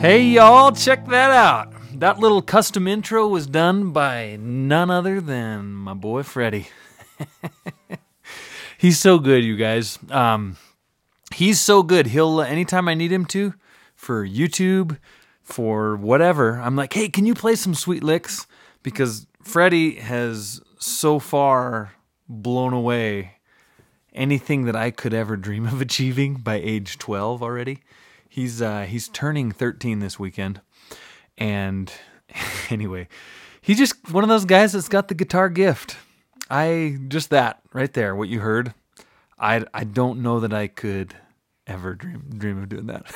Hey, y'all, check that out. That little custom intro was done by none other than my boy Freddie. he's so good, you guys. Um, he's so good. He'll, uh, anytime I need him to, for YouTube, for whatever, I'm like, hey, can you play some sweet licks? Because Freddie has so far blown away anything that I could ever dream of achieving by age 12 already. He's uh, he's turning 13 this weekend, and anyway, he's just one of those guys that's got the guitar gift. I just that right there, what you heard. I I don't know that I could ever dream dream of doing that.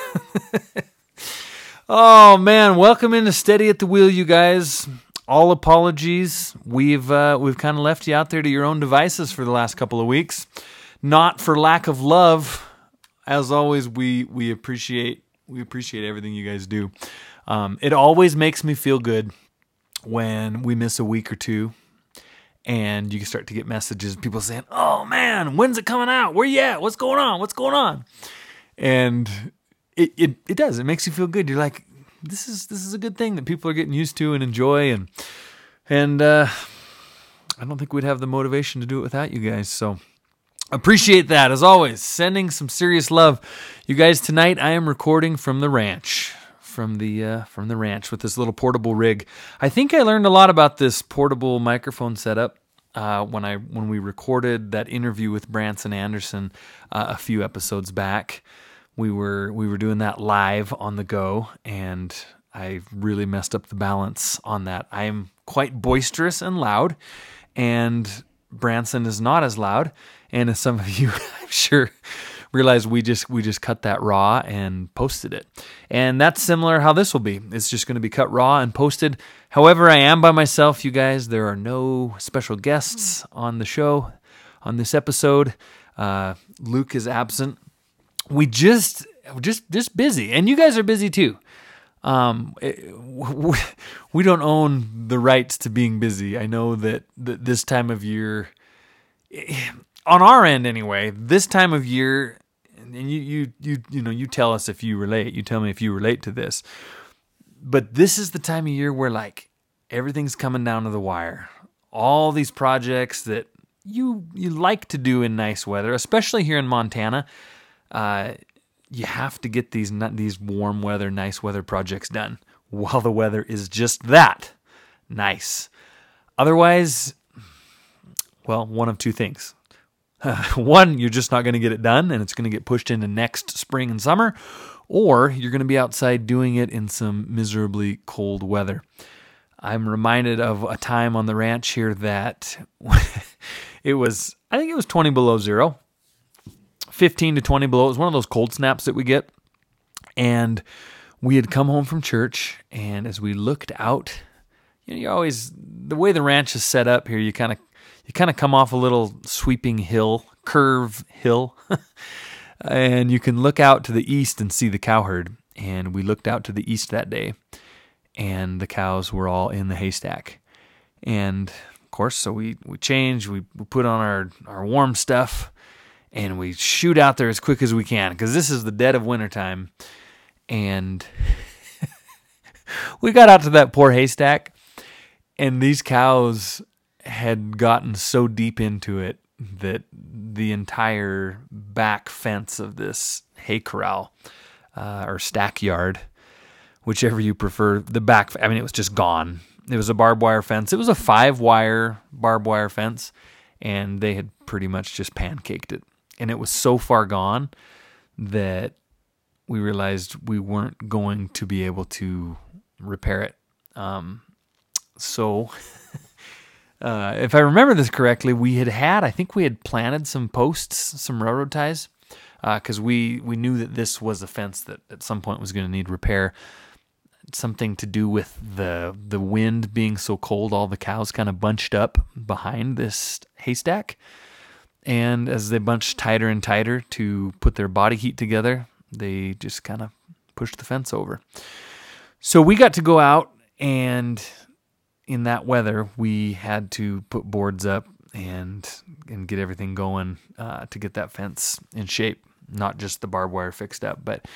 oh man, welcome into Steady at the Wheel, you guys. All apologies. We've uh, we've kind of left you out there to your own devices for the last couple of weeks. Not for lack of love as always, we we appreciate we appreciate everything you guys do. Um, it always makes me feel good when we miss a week or two, and you start to get messages, people saying, "Oh man, when's it coming out? Where you at? What's going on? What's going on?" And it it it does. It makes you feel good. You're like, this is this is a good thing that people are getting used to and enjoy, and and uh, I don't think we'd have the motivation to do it without you guys. So Appreciate that as always. Sending some serious love, you guys. Tonight I am recording from the ranch, from the uh, from the ranch with this little portable rig. I think I learned a lot about this portable microphone setup uh, when I when we recorded that interview with Branson Anderson uh, a few episodes back. We were we were doing that live on the go, and I really messed up the balance on that. I am quite boisterous and loud, and Branson is not as loud and as some of you, I'm sure, realize we just we just cut that raw and posted it. And that's similar how this will be. It's just going to be cut raw and posted. However, I am by myself, you guys. There are no special guests on the show on this episode. Uh, Luke is absent. We just just just busy, and you guys are busy too. Um, it, we don't own the rights to being busy. I know that, that this time of year on our end anyway, this time of year, and you you you you know you tell us if you relate. You tell me if you relate to this. But this is the time of year where like everything's coming down to the wire. All these projects that you you like to do in nice weather, especially here in Montana, uh, you have to get these these warm weather, nice weather projects done while the weather is just that nice. Otherwise, well, one of two things one, you're just not going to get it done and it's going to get pushed into next spring and summer, or you're going to be outside doing it in some miserably cold weather. I'm reminded of a time on the ranch here that it was, I think it was 20 below zero, 15 to 20 below. It was one of those cold snaps that we get. And we had come home from church, and as we looked out, you know, you always, the way the ranch is set up here, you kind of you kind of come off a little sweeping hill, curve hill, and you can look out to the east and see the cow herd. And we looked out to the east that day, and the cows were all in the haystack. And of course, so we, we change, we, we put on our, our warm stuff, and we shoot out there as quick as we can because this is the dead of wintertime. And we got out to that poor haystack, and these cows had gotten so deep into it that the entire back fence of this hay corral uh, or stack yard, whichever you prefer, the back, I mean, it was just gone. It was a barbed wire fence. It was a five wire barbed wire fence, and they had pretty much just pancaked it. And it was so far gone that we realized we weren't going to be able to repair it. Um, so uh, if I remember this correctly, we had had, I think we had planted some posts, some railroad ties, because uh, we, we knew that this was a fence that at some point was going to need repair. Something to do with the the wind being so cold, all the cows kind of bunched up behind this haystack. And as they bunch tighter and tighter to put their body heat together, they just kind of pushed the fence over. So we got to go out and in that weather, we had to put boards up and and get everything going uh, to get that fence in shape. Not just the barbed wire fixed up, but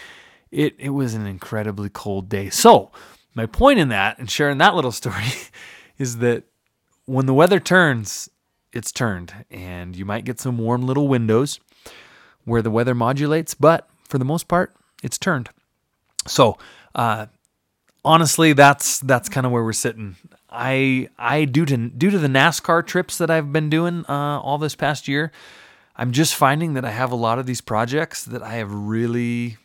it it was an incredibly cold day. So my point in that and sharing that little story is that when the weather turns, it's turned, and you might get some warm little windows where the weather modulates, but for the most part, it's turned. So, uh, honestly, that's that's kind of where we're sitting. I I due to due to the NASCAR trips that I've been doing uh, all this past year, I'm just finding that I have a lot of these projects that I have really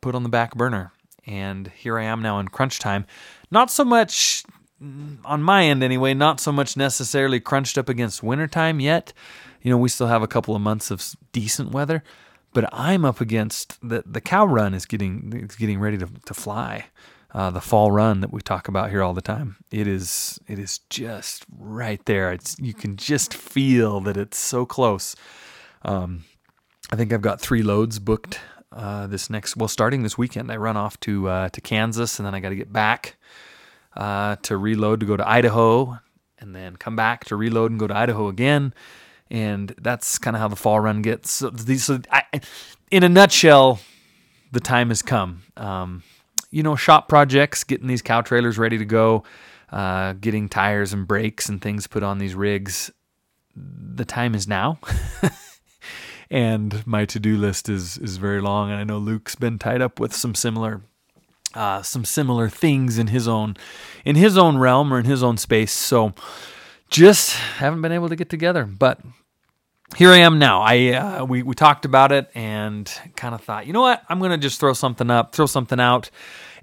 put on the back burner, and here I am now in crunch time. Not so much on my end anyway, not so much necessarily crunched up against wintertime yet. You know, we still have a couple of months of decent weather, but I'm up against the the cow run is getting is getting ready to, to fly. Uh, the fall run that we talk about here all the time. It is it is just right there. It's you can just feel that it's so close. Um, I think I've got three loads booked uh, this next. Well, starting this weekend, I run off to uh, to Kansas, and then I got to get back uh, to reload to go to Idaho, and then come back to reload and go to Idaho again. And that's kind of how the fall run gets. So, these, so I, in a nutshell, the time has come. Um, you know, shop projects, getting these cow trailers ready to go, uh, getting tires and brakes and things put on these rigs. The time is now. and my to-do list is is very long and I know Luke's been tied up with some similar uh, some similar things in his own in his own realm or in his own space. So just haven't been able to get together, but here I am now. I uh, we we talked about it and kind of thought, you know what? I'm gonna just throw something up, throw something out.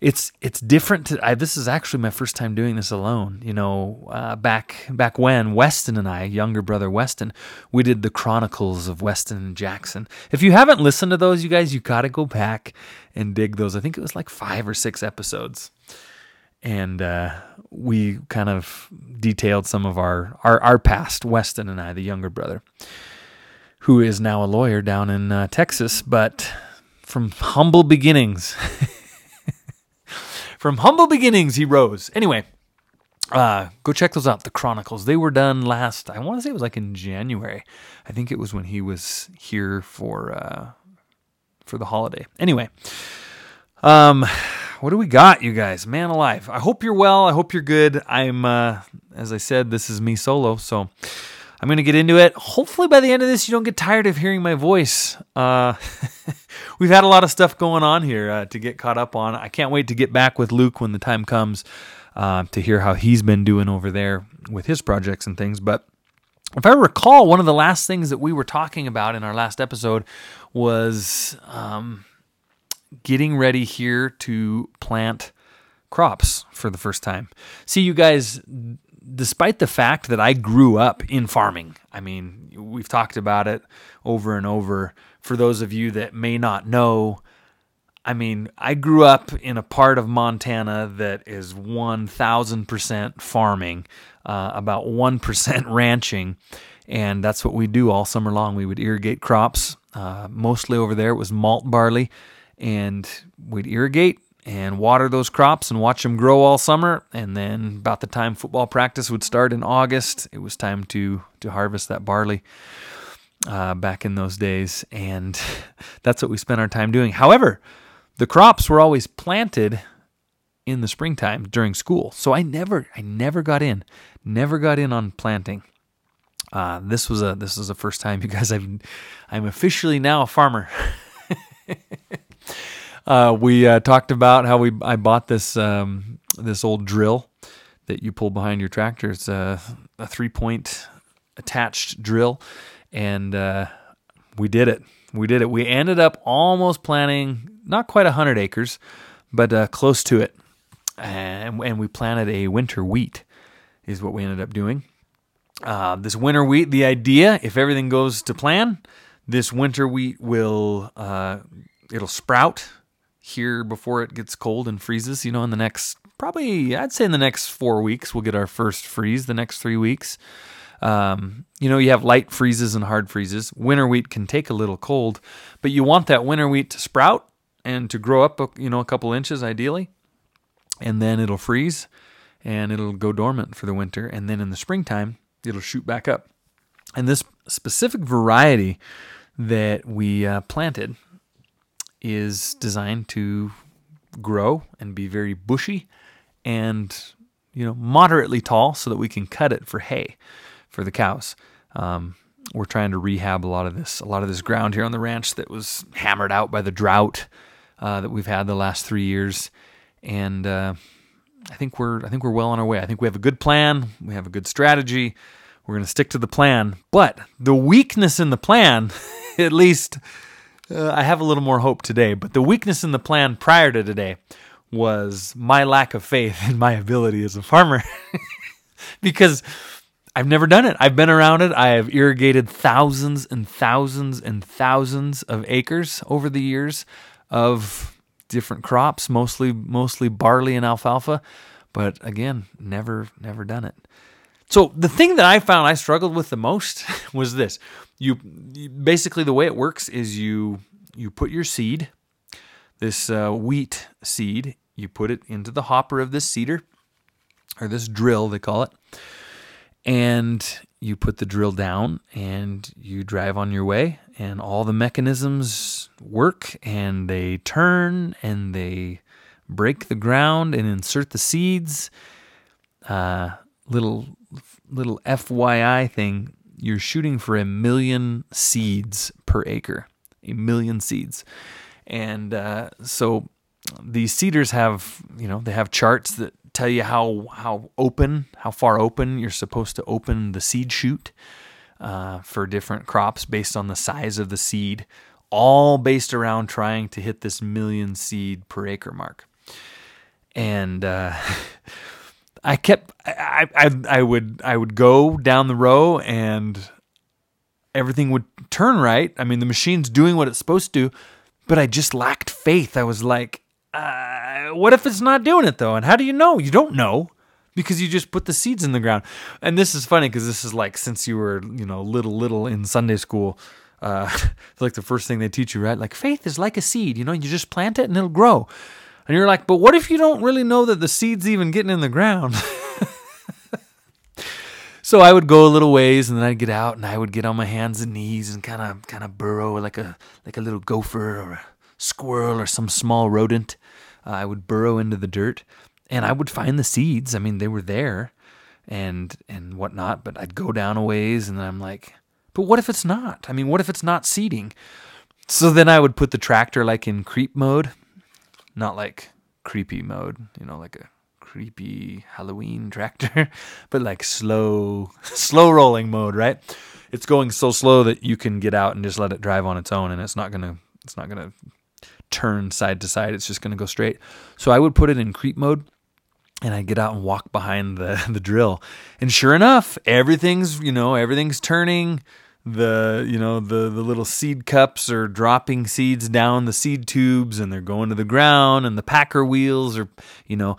It's it's different. To, I, this is actually my first time doing this alone. You know, uh, back back when Weston and I, younger brother Weston, we did the Chronicles of Weston and Jaxon. If you haven't listened to those, you guys, you got to go back and dig those. I think it was like five or six episodes and uh, we kind of detailed some of our, our our past. Weston and I, the younger brother, who is now a lawyer down in uh, Texas, but from humble beginnings. from humble beginnings, he rose. Anyway, uh, go check those out. The Chronicles. They were done last. I want to say it was like in January. I think it was when he was here for uh, for the holiday. Anyway, um, what do we got, you guys? Man alive! I hope you're well. I hope you're good. I'm, uh, as I said, this is me solo, so I'm going to get into it. Hopefully, by the end of this, you don't get tired of hearing my voice. Uh, we've had a lot of stuff going on here uh, to get caught up on. I can't wait to get back with Luke when the time comes uh, to hear how he's been doing over there with his projects and things. But if I recall, one of the last things that we were talking about in our last episode was um, getting ready here to plant crops for the first time. See, you guys despite the fact that I grew up in farming, I mean, we've talked about it over and over. For those of you that may not know, I mean, I grew up in a part of Montana that is 1000% farming, uh, about 1% ranching, and that's what we do all summer long. We would irrigate crops. Uh, mostly over there, it was malt barley, and we'd irrigate and water those crops and watch them grow all summer. And then about the time football practice would start in August, it was time to to harvest that barley. Uh, back in those days, and that's what we spent our time doing. However, the crops were always planted in the springtime during school, so I never, I never got in, never got in on planting. Uh, this was a this was the first time, you guys. I'm I'm officially now a farmer. Uh, we uh, talked about how we I bought this um, this old drill that you pull behind your tractor. It's a, a three point attached drill, and uh, we did it. We did it. We ended up almost planting not quite hundred acres, but uh, close to it, and, and we planted a winter wheat. Is what we ended up doing. Uh, this winter wheat, the idea, if everything goes to plan, this winter wheat will uh, it'll sprout here before it gets cold and freezes. You know, in the next probably I'd say in the next four weeks we'll get our first freeze. The next three weeks, Um, you know, you have light freezes and hard freezes. Winter wheat can take a little cold, but you want that winter wheat to sprout and to grow up, you know, a couple inches ideally, and then it'll freeze and it'll go dormant for the winter, and then in the springtime it'll shoot back up. And this specific variety that we uh, planted is designed to grow and be very bushy and you know moderately tall so that we can cut it for hay for the cows. Um, we're trying to rehab a lot of this a lot of this ground here on the ranch that was hammered out by the drought uh, that we've had the last three years, and uh, I think we're I think we're well on our way. I think we have a good plan. We have a good strategy. We're going to stick to the plan. But the weakness in the plan, at least uh, I have a little more hope today. But the weakness in the plan prior to today was my lack of faith in my ability as a farmer, because I've never done it. I've been around it. I have irrigated thousands and thousands and thousands of acres over the years of different crops, mostly mostly barley and alfalfa, but again, never never done it. So the thing that I found I struggled with the most was this. You, basically the way it works is you you put your seed, this uh, wheat seed, you put it into the hopper of this seeder or this drill they call it. And you put the drill down and you drive on your way and all the mechanisms work and they turn and they break the ground and insert the seeds. Uh, little little fyi thing you're shooting for a million seeds per acre a million seeds. And uh, so these seeders have you know they have charts that tell you how how open, how far open you're supposed to open the seed chute uh, for different crops based on the size of the seed, all based around trying to hit this million seed per acre mark. And uh, I kept I, I I would I would go down the row and everything would turn right. I mean, the machine's doing what it's supposed to, but I just lacked faith. I was like, uh, what if it's not doing it though? And how do you know? You don't know because you just put the seeds in the ground. And this is funny because this is like since you were, you know, little, little in Sunday school. Uh, like the first thing they teach you, right? Like faith is like a seed, you know, you just plant it and it'll grow. And you're like, but what if you don't really know that the seed's even getting in the ground? so I would go a little ways and then I'd get out and I would get on my hands and knees and kind of kind of burrow like a like a little gopher or a squirrel or some small rodent. I would burrow into the dirt and I would find the seeds. I mean, they were there and and whatnot, but I'd go down a ways and I'm like, but what if it's not? I mean, what if it's not seeding? So then I would put the tractor like in creep mode, not like creepy mode, you know, like a creepy Halloween tractor, but like slow, slow rolling mode, right? It's going so slow that you can get out and just let it drive on its own and it's not to it's not to turn side to side. It's just going to go straight. So I would put it in creep mode and I'd get out and walk behind the, the drill. And sure enough, everything's, you know, everything's turning. The, you know, the, the little seed cups are dropping seeds down the seed tubes and they're going to the ground and the packer wheels are, you know,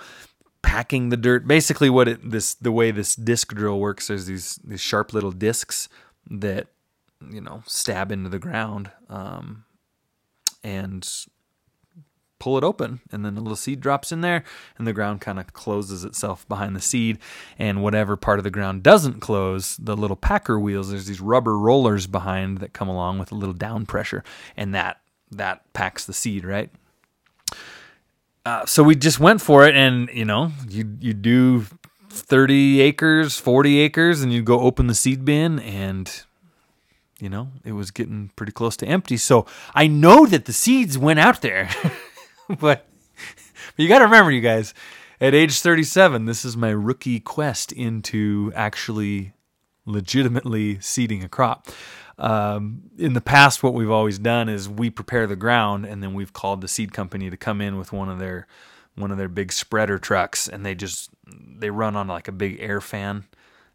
packing the dirt. Basically what it, this, the way this disc drill works, there's these, these sharp little discs that, you know, stab into the ground. Um, and pull it open and then a little seed drops in there and the ground kind of closes itself behind the seed and whatever part of the ground doesn't close the little packer wheels there's these rubber rollers behind that come along with a little down pressure and that that packs the seed right? Uh, so we just went for it and you know you you do 30 acres 40 acres and you go open the seed bin and you know it was getting pretty close to empty. So i know that the seeds went out there but, but you got to remember, you guys, at age 37, this is my rookie quest into actually legitimately seeding a crop. Um, in the past, what we've always done is we prepare the ground, and then we've called the seed company to come in with one of their one of their big spreader trucks, and they just they run on like a big air fan,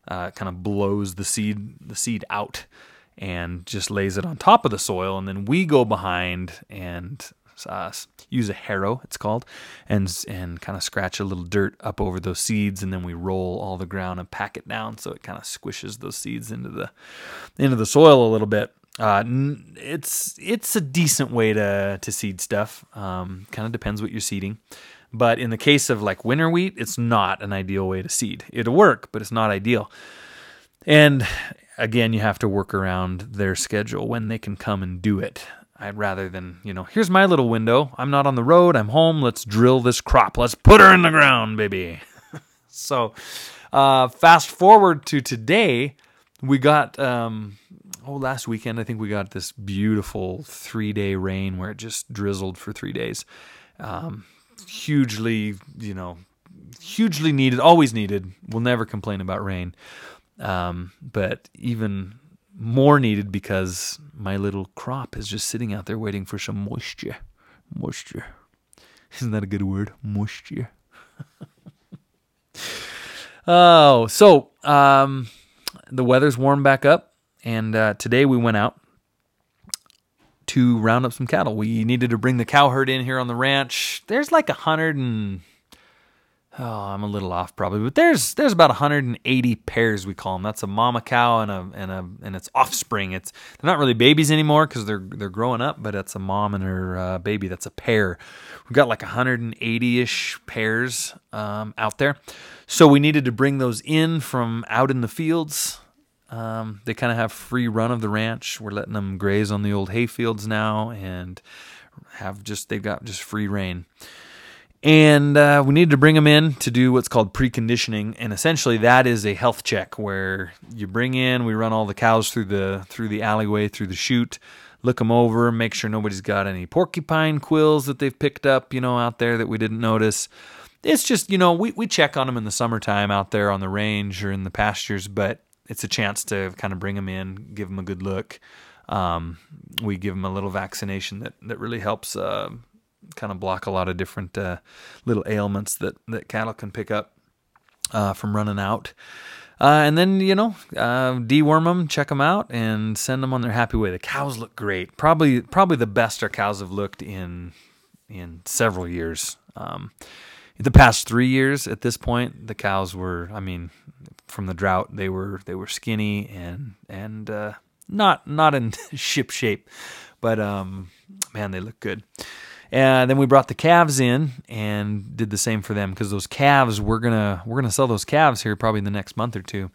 uh, kind of blows the seed the seed out, and just lays it on top of the soil, and then we go behind and uh, use a harrow, it's called, and and kind of scratch a little dirt up over those seeds, and then we roll all the ground and pack it down so it kind of squishes those seeds into the into the soil a little bit. Uh, it's it's a decent way to to seed stuff. Um, kind of depends what you're seeding. But in the case of like winter wheat, it's not an ideal way to seed. It'll work, but it's not ideal. And again, you have to work around their schedule when they can come and do it. I'd rather than, you know, here's my little window. I'm not on the road. I'm home. Let's drill this crop. Let's put her in the ground, baby. so, uh, fast forward to today, we got, um, oh, last weekend, I think we got this beautiful three day rain where it just drizzled for three days. Um, hugely, you know, hugely needed, always needed. We'll never complain about rain. Um, but even more needed because my little crop is just sitting out there waiting for some moisture. Moisture. Isn't that a good word? Moisture. oh, so um, the weather's warmed back up, and uh, today we went out to round up some cattle. We needed to bring the cow herd in here on the ranch. There's like a hundred and oh, I'm a little off probably, but there's there's about 180 pairs we call them. That's a mama cow and a and a and its offspring. It's they're not really babies anymore because they're they're growing up, but it's a mom and her uh, baby. That's a pair. We've got like 180 ish pairs um, out there, so we needed to bring those in from out in the fields. Um, they kind of have free run of the ranch. We're letting them graze on the old hay fields now and have just they've got just free rein and uh, we needed to bring them in to do what's called preconditioning. And essentially that is a health check where you bring in we run all the cows through the through the alleyway through the chute look them over make sure nobody's got any porcupine quills that they've picked up you know out there that we didn't notice. It's just you know we, we check on them in the summertime out there on the range or in the pastures but it's a chance to kind of bring them in give them a good look. Um, we give them a little vaccination that, that really helps uh, kind of block a lot of different uh, little ailments that, that cattle can pick up uh, from running out. Uh, and then you know, uh, deworm them, check them out, and send them on their happy way. The cows look great. Probably, probably the best our cows have looked in in several years. Um, the past three years, at this point, the cows were. I mean, from the drought, they were they were skinny and and uh, not not in ship shape, but um, man, they look good. And then we brought the calves in and did the same for them because those calves we're gonna we're gonna sell those calves here probably in the next month or two.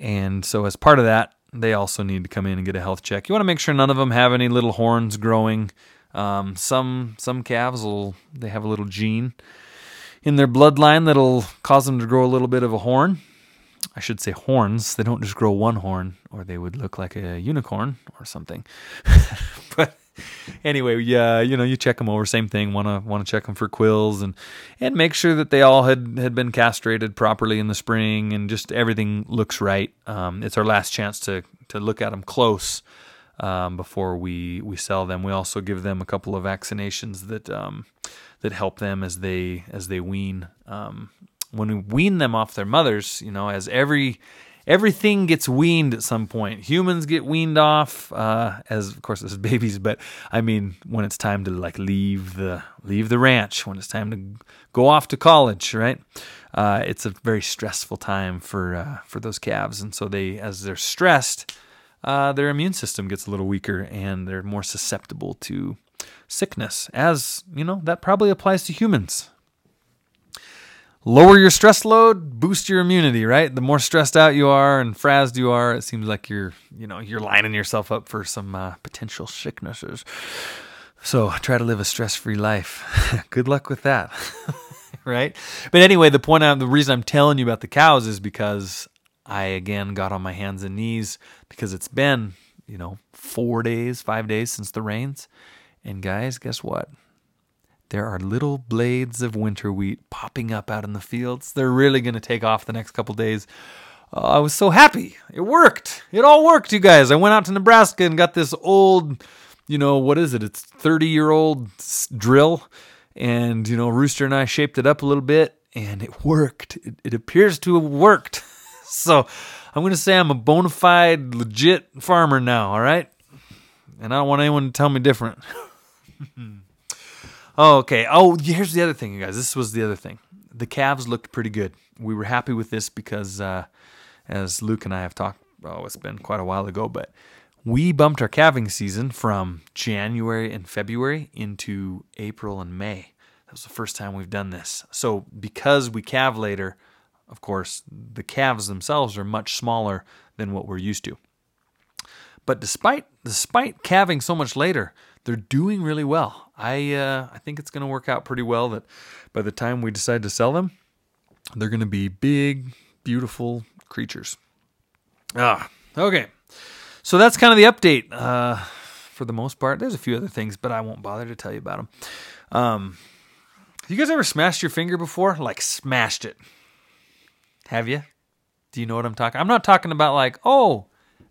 And so as part of that, they also need to come in and get a health check. You want to make sure none of them have any little horns growing. Um, some some calves will they have a little gene in their bloodline that'll cause them to grow a little bit of a horn. I should say horns. They don't just grow one horn, or they would look like a unicorn or something. anyway, yeah, you know, you check them over. Same thing. Want to want to check them for quills and and make sure that they all had had been castrated properly in the spring and just everything looks right. Um, it's our last chance to to look at them close um, before we we sell them. We also give them a couple of vaccinations that um, that help them as they as they wean. Um, when we wean them off their mothers, you know, as every everything gets weaned at some point. Humans get weaned off, uh, as of course as babies, but I mean when it's time to like leave the leave the ranch, when it's time to go off to college, right? Uh, it's a very stressful time for uh, for those calves, and so they as they're stressed, uh, their immune system gets a little weaker, and they're more susceptible to sickness. As you know, that probably applies to humans lower your stress load, boost your immunity, right? The more stressed out you are and frazzed you are, it seems like you're, you know, you're lining yourself up for some uh, potential sicknesses. So try to live a stress-free life. Good luck with that. right? But anyway, the point out, the reason I'm telling you about the cows is because I again got on my hands and knees because it's been, you know, 4 days, 5 days since the rains. And guys, guess what? There are little blades of winter wheat popping up out in the fields. They're really going to take off the next couple days. Uh, I was so happy. It worked. It all worked, you guys. I went out to Nebraska and got this old, you know, what is it? It's 30 year old drill. And, you know, Rooster and I shaped it up a little bit and it worked. It, it appears to have worked. so I'm going to say I'm a bona fide, legit farmer now, all right? And I don't want anyone to tell me different. Oh, okay. Oh, here's the other thing, you guys. This was the other thing. The calves looked pretty good. We were happy with this because, uh, as Luke and I have talked, oh, it's been quite a while ago, but we bumped our calving season from January and February into April and May. That was the first time we've done this. So, because we calve later, of course, the calves themselves are much smaller than what we're used to. But despite despite calving so much later, they're doing really well. I uh, I think it's going to work out pretty well. That by the time we decide to sell them, they're going to be big, beautiful creatures. Ah, okay. So that's kind of the update uh, for the most part. There's a few other things, but I won't bother to tell you about them. Um, you guys ever smashed your finger before? Like smashed it? Have you? Do you know what I'm talking? I'm not talking about like, oh,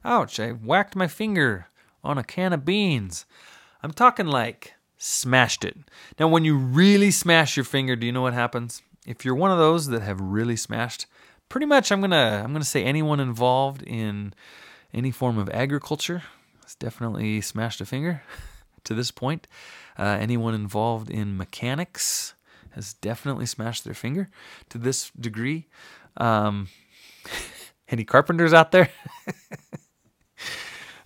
ouch, I whacked my finger on a can of beans. I'm talking like smashed it. Now, when you really smash your finger, do you know what happens? If you're one of those that have really smashed, pretty much I'm gonna I'm gonna say anyone involved in any form of agriculture has definitely smashed a finger to this point. Uh, anyone involved in mechanics has definitely smashed their finger to this degree. Um, any carpenters out there?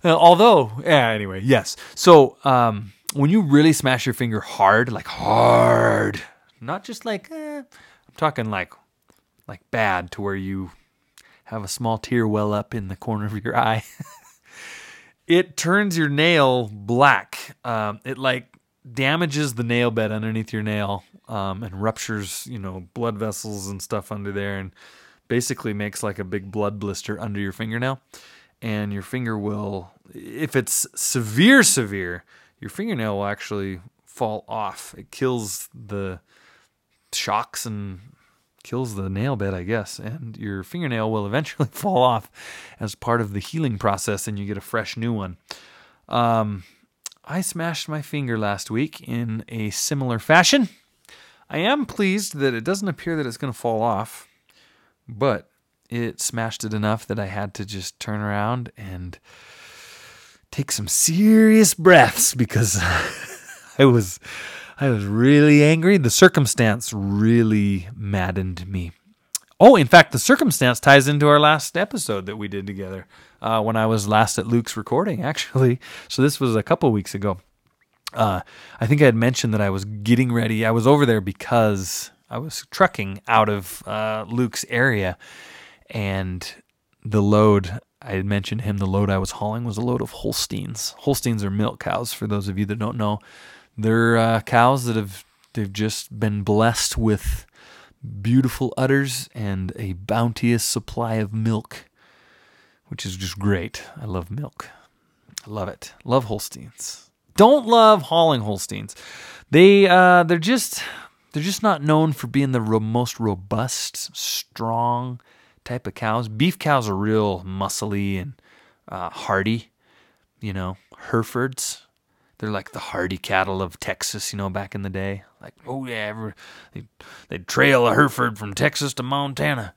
uh, although, yeah, anyway, yes. So um, when you really smash your finger hard, like hard, not just like, eh, I'm talking like, like bad to where you have a small tear well up in the corner of your eye. it turns your nail black. Um, it like damages the nail bed underneath your nail um, and ruptures, you know, blood vessels and stuff under there, and basically makes like a big blood blister under your fingernail. And your finger will, if it's severe, severe, your fingernail will actually fall off. It kills the shocks and kills the nail bed, I guess, and your fingernail will eventually fall off as part of the healing process, and you get a fresh new one. Um, I smashed my finger last week in a similar fashion. I am pleased that it doesn't appear that it's going to fall off, but it smashed it enough that I had to just turn around and take some serious breaths because I was I was really angry. The circumstance really maddened me. Oh, in fact, the circumstance ties into our last episode that we did together uh, when I was last at Luke's recording, actually. So this was a couple weeks ago. Uh, I think I had mentioned that I was getting ready. I was over there because I was trucking out of uh, Luke's area, and the load I had mentioned him. The load I was hauling was a load of Holsteins. Holsteins are milk cows. For those of you that don't know, they're uh, cows that have they've just been blessed with beautiful udders and a bounteous supply of milk, which is just great. I love milk. I love it. Love Holsteins. Don't love hauling Holsteins. They uh, they're just they're just not known for being the most robust, strong type of cows. Beef cows are real muscly and uh, hardy. You know, Herefords they're like the hardy cattle of Texas, you know, back in the day. Like, oh yeah, they'd, they'd trail a Hereford from Texas to Montana.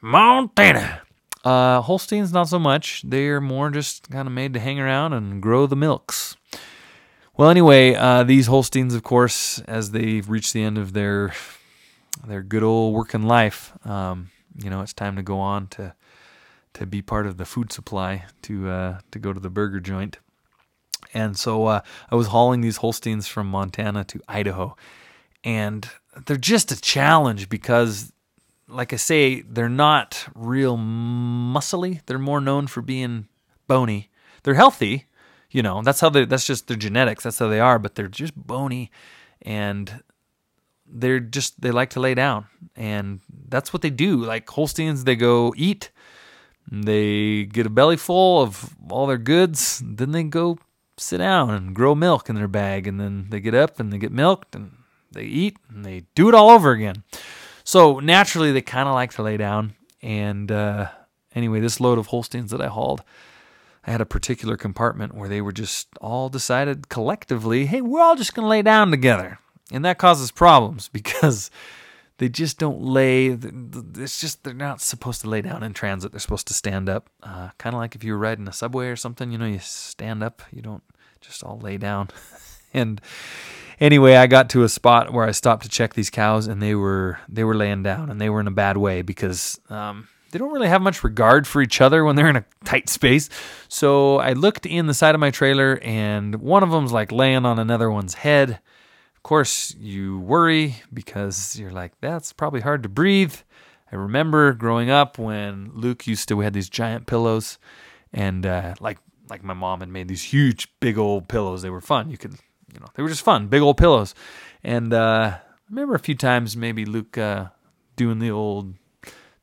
Montana. Uh, Holsteins, not so much. They're more just kind of made to hang around and grow the milks. Well, anyway, uh, these Holsteins, of course, as they reach the end of their their good old working life, um, you know, it's time to go on to to be part of the food supply to uh, to go to the burger joint. And so uh, I was hauling these Holsteins from Montana to Idaho. And they're just a challenge because, like I say, they're not real muscly. They're more known for being bony. They're healthy, you know, that's how they, that's just their genetics. That's how they are, but they're just bony and they're just, they like to lay down. And that's what they do. Like Holsteins, they go eat, they get a belly full of all their goods, then they go sit down and grow milk in their bag, and then they get up and they get milked and they eat and they do it all over again. So naturally, they kind of like to lay down. And uh, anyway, this load of Holsteins that I hauled, I had a particular compartment where they were just all decided collectively, hey, we're all just going to lay down together. And that causes problems because they just don't lay. It's just they're not supposed to lay down in transit. They're supposed to stand up, uh, kind of like if you're riding a subway or something. You know, you stand up. You don't just all lay down. and anyway, I got to a spot where I stopped to check these cows, and they were they were laying down, and they were in a bad way because um, they don't really have much regard for each other when they're in a tight space. So I looked in the side of my trailer, and one of them's like laying on another one's head. Course, you worry because you're like, that's probably hard to breathe. I remember growing up when Luke used to, we had these giant pillows, and uh, like like my mom had made these huge, big old pillows. They were fun. You could, you know, they were just fun, big old pillows. And uh, I remember a few times maybe Luke uh, doing the old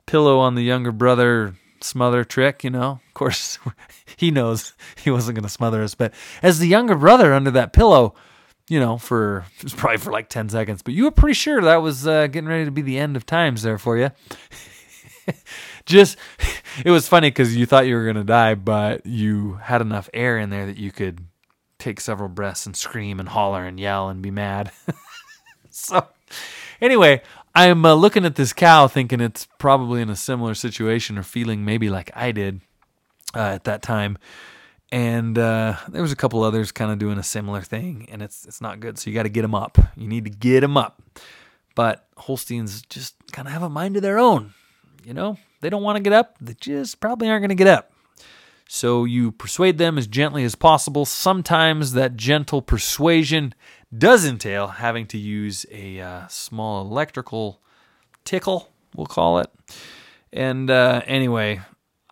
pillow on the younger brother smother trick. You know, of course, he knows he wasn't going to smother us, but as the younger brother under that pillow. You know, for it was probably for like ten seconds, but you were pretty sure that was uh, getting ready to be the end of times there for you. just it was funny because you thought you were gonna die, but you had enough air in there that you could take several breaths and scream and holler and yell and be mad. so anyway, I'm uh, looking at this cow, thinking it's probably in a similar situation or feeling maybe like I did uh, at that time. And uh, there was a couple others kind of doing a similar thing, and it's it's not good. So you got to get them up. You need to get them up. But Holsteins just kind of have a mind of their own, you know they don't want to get up, they just probably aren't going to get up. So you persuade them as gently as possible. Sometimes that gentle persuasion does entail having to use a uh, small electrical tickle, we'll call it. And uh, anyway,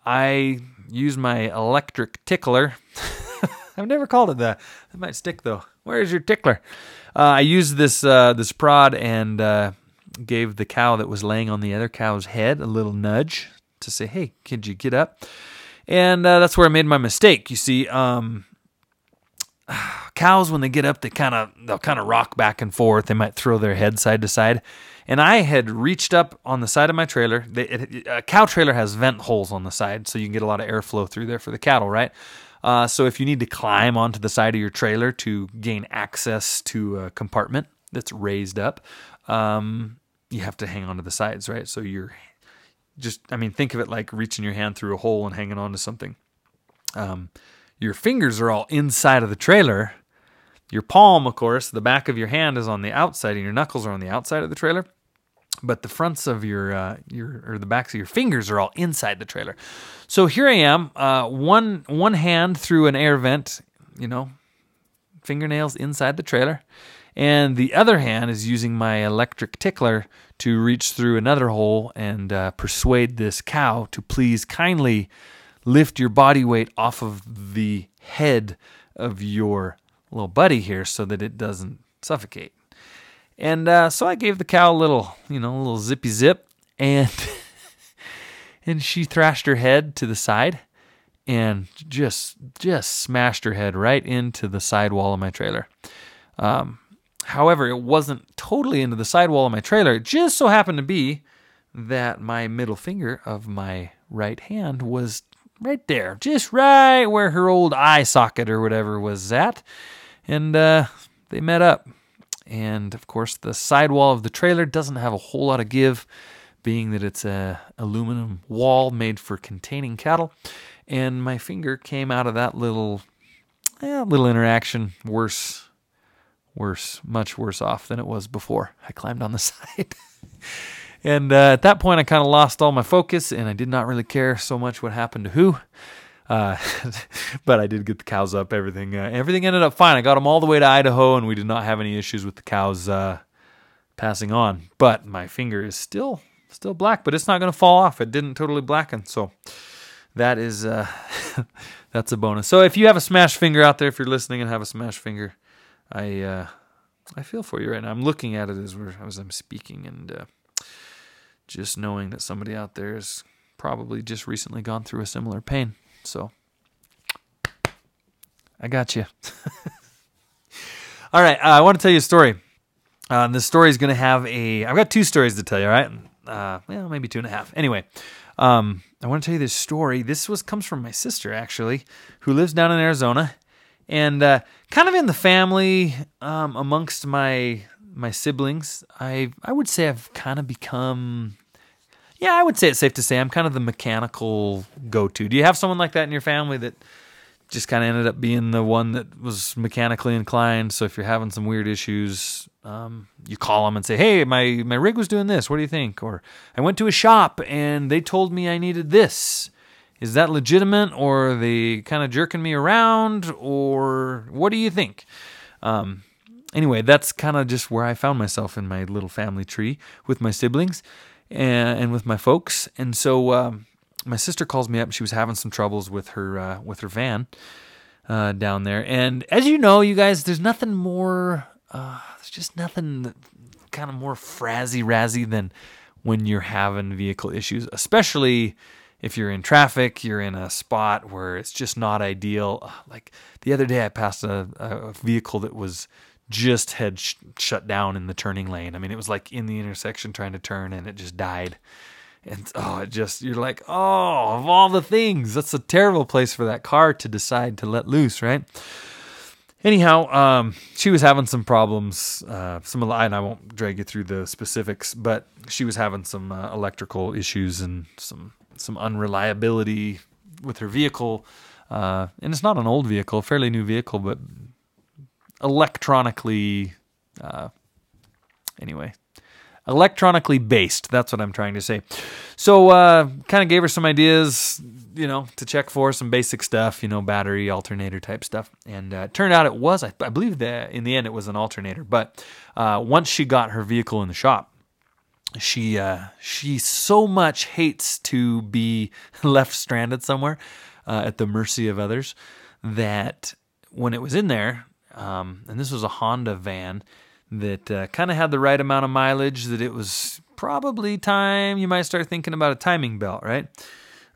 I use my electric tickler. I've never called it that. That might stick though. Where's your tickler? Uh, I used this uh, this prod and uh, gave the cow that was laying on the other cow's head a little nudge to say, "Hey, could you get up?" And uh, that's where I made my mistake. You see, um, cows when they get up, they kind of they'll kind of rock back and forth. They might throw their head side to side. And I had reached up on the side of my trailer. a cow trailer has vent holes on the side, so you can get a lot of airflow through there for the cattle, right? Uh, so if you need to climb onto the side of your trailer to gain access to a compartment that's raised up, um, you have to hang onto the sides, right? So you're just, I mean, think of it like reaching your hand through a hole and hanging onto something. Um, your fingers are all inside of the trailer. Your palm, of course, the back of your hand is on the outside, and your knuckles are on the outside of the trailer. But the fronts of your uh, your or the backs of your fingers are all inside the trailer. So here I am, uh, one one hand through an air vent, you know, fingernails inside the trailer, and the other hand is using my electric tickler to reach through another hole and uh, persuade this cow to please kindly lift your body weight off of the head of your little buddy here so that it doesn't suffocate. And uh, so I gave the cow a little, you know, a little zippy zip, and and she thrashed her head to the side and just just smashed her head right into the side wall of my trailer. Um, However, it wasn't totally into the sidewall of my trailer. It just so happened to be that my middle finger of my right hand was right there, just right where her old eye socket or whatever was at. And uh, they met up. And of course, the sidewall of the trailer doesn't have a whole lot of give, being that it's a aluminum wall made for containing cattle. And my finger came out of that little, eh, little interaction worse worse, much worse off than it was before. I climbed on the side. and uh, at that point, I kind of lost all my focus and I did not really care so much what happened to who. Uh, but I did get the cows up. Everything, uh, everything ended up fine. I got them all the way to Idaho, and we did not have any issues with the cows uh, passing on. But my finger is still, still black. But it's not going to fall off. It didn't totally blacken. So that is, uh, that's a bonus. So if you have a smashed finger out there, if you're listening and have a smashed finger, I uh, I feel for you right now. I'm looking at it as we're as I'm speaking, and uh, just knowing that somebody out there has probably just recently gone through a similar pain. So I got you. all right, uh, I want to tell you a story. Uh, this story is going to have a. I've got two stories to tell you. All right, uh, well, maybe two and a half. Anyway, um, I want to tell you this story. This was comes from my sister actually, who lives down in Arizona, and uh, kind of in the family um, amongst my my siblings, I I would say I've kind of become. Yeah, I would say it's safe to say I'm kind of the mechanical go-to. Do you have someone like that in your family that just kind of ended up being the one that was mechanically inclined. So if you're having some weird issues, um, you call them and say, "Hey, my my rig was doing this. What do you think?" Or I went to a shop and they told me I needed this. Is that legitimate, or are they kind of jerking me around, or what do you think? Um, anyway, that's kind of just where I found myself in my little family tree with my siblings and, and with my folks. And so um, my sister calls me up. She was having some troubles with her uh, with her van uh, down there. And as you know, you guys, there's nothing more. Uh, there's just nothing kind of more frazzy razzy than when you're having vehicle issues, especially if you're in traffic, you're in a spot where it's just not ideal. Like the other day, I passed a, a vehicle that was just had sh- shut down in the turning lane. I mean, it was like in the intersection trying to turn and it just died. And oh, it just, you're like, oh, of all the things, that's a terrible place for that car to decide to let loose, right? Anyhow, um, she was having some problems. Uh, some, and I won't drag you through the specifics, but she was having some uh, electrical issues and some some unreliability with her vehicle. Uh, and it's not an old vehicle, fairly new vehicle, but electronically, uh, anyway, electronically based. That's what I'm trying to say. So, uh, kind of gave her some ideas, you know, to check for some basic stuff, you know, battery, alternator type stuff. And uh, turned out it was, I, I, believe that in the end it was an alternator. But uh, once she got her vehicle in the shop, she uh, she so much hates to be left stranded somewhere uh, at the mercy of others that when it was in there, um, and this was a Honda van that uh, kind of had the right amount of mileage that it was probably time you might start thinking about a timing belt, right?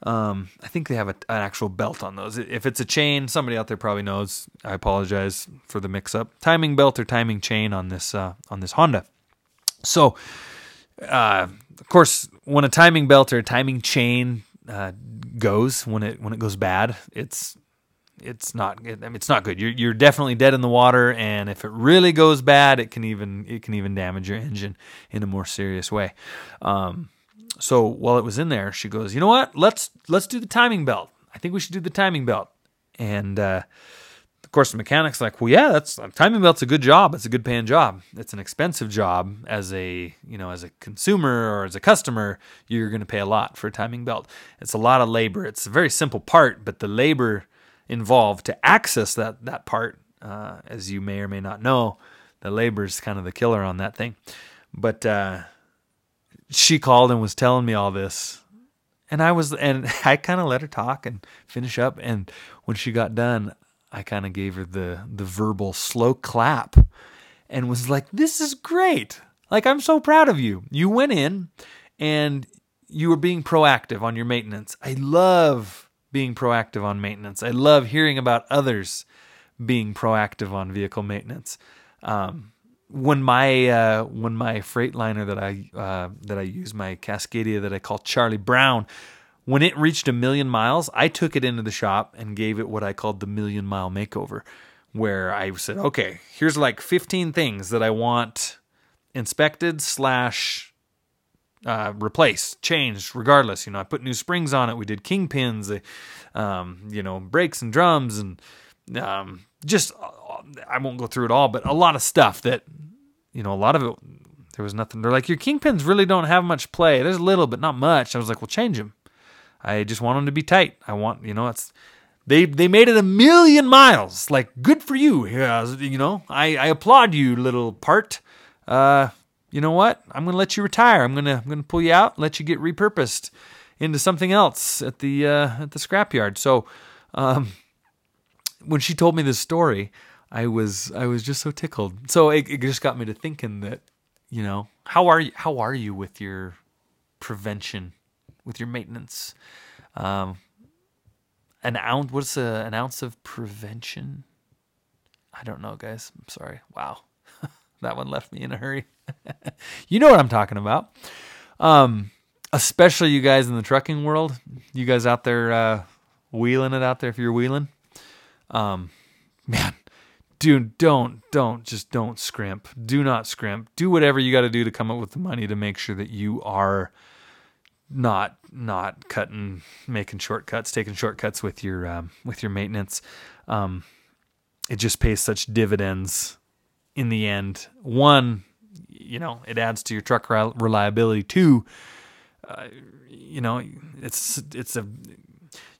Um, I think they have a, an actual belt on those. If it's a chain, somebody out there probably knows. I apologize for the mix-up. Timing belt or timing chain on this uh, on this Honda. So, uh, of course, when a timing belt or a timing chain uh, goes when it when it goes bad, it's it's not I mean, it's not good. You're you're definitely dead in the water, and if it really goes bad, it can even it can even damage your engine in a more serious way. Um, so while it was in there, she goes, you know what? Let's let's do the timing belt. I think we should do the timing belt. And uh, of course, the mechanic's like, well, yeah, that's timing belt's a good job. It's a good paying job. It's an expensive job as a you know as a consumer or as a customer. You're going to pay a lot for a timing belt. It's a lot of labor. It's a very simple part, but the labor involved to access that that part. Uh, as you may or may not know, the labor is kind of the killer on that thing. But uh, she called and was telling me all this, and I was and I kind of let her talk and finish up. And when she got done, I kind of gave her the the verbal slow clap, and was like, "This is great! Like I'm so proud of you. You went in, and you were being proactive on your maintenance. I love." Being proactive on maintenance. I love hearing about others being proactive on vehicle maintenance. Um, when my uh, when my Freightliner that I uh, that I use my Cascadia that I call Charlie Brown, when it reached a million miles, I took it into the shop and gave it what I called the million mile makeover, where I said, okay, here's like 15 things that I want inspected slash uh, changed, regardless. You know, I put new springs on it. We did kingpins, um, you know, brakes and drums, and um, just uh, I won't go through it all, but a lot of stuff that you know, a lot of it there was nothing. They're like, your kingpins really don't have much play. There's a little, but not much. I was like, well, change them. I just want them to be tight. I want, you know, it's they they made it a million miles. Like, good for you. Yeah, you know, I I applaud you, little part. Uh, you know what? I'm going to let you retire. I'm going to I'm going to pull you out, let you get repurposed into something else at the uh, at the scrapyard. So, um, when she told me this story, I was I was just so tickled. So it, it just got me to thinking that, you know, how are you how are you with your prevention, with your maintenance? Um, an ounce what's a, an ounce of prevention? I don't know, guys. I'm sorry. Wow. That one left me in a hurry. you know what I'm talking about. Um, especially you guys in the trucking world, you guys out there uh, wheeling it out there if you're wheeling. Um, man, dude, don't, don't, just don't scrimp. Do not scrimp. Do whatever you got to do to come up with the money to make sure that you are not not cutting, making shortcuts, taking shortcuts with your um, with your maintenance. Um, it just pays such dividends in the end. One, you know, it adds to your truck reliability. Two, uh, you know, it's it's a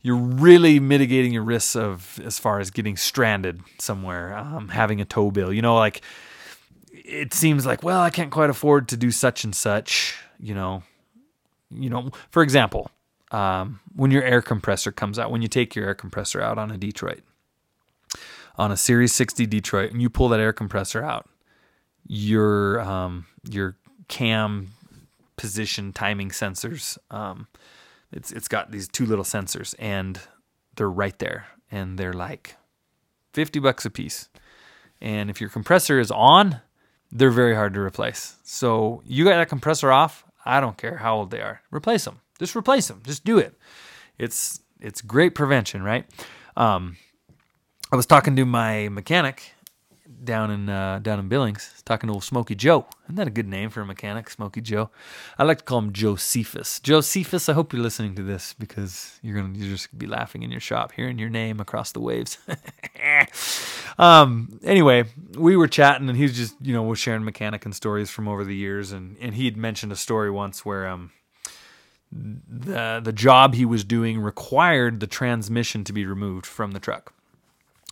you're really mitigating your risks of as far as getting stranded somewhere, um, having a tow bill. You know, like it seems like well, I can't quite afford to do such and such. You know, you know, for example, um, when your air compressor comes out, when you take your air compressor out on a Detroit, on a Series 60 Detroit, and you pull that air compressor out, your um, your cam position timing sensors, um, it's it's got these two little sensors, and they're right there, and they're like fifty bucks a piece. And if your compressor is on, they're very hard to replace. So you got that compressor off, I don't care how old they are. Replace them. Just replace them. Just do it. It's it's great prevention, right? Um, I was talking to my mechanic down in uh, down in Billings, talking to old Smoky Joe. Isn't that a good name for a mechanic, Smoky Joe? I like to call him Josephus. Josephus, I hope you're listening to this because you're gonna you're just gonna be laughing in your shop, hearing your name across the waves. um. Anyway, we were chatting, and he was just you know was sharing mechanic and stories from over the years, and and he had mentioned a story once where um the the job he was doing required the transmission to be removed from the truck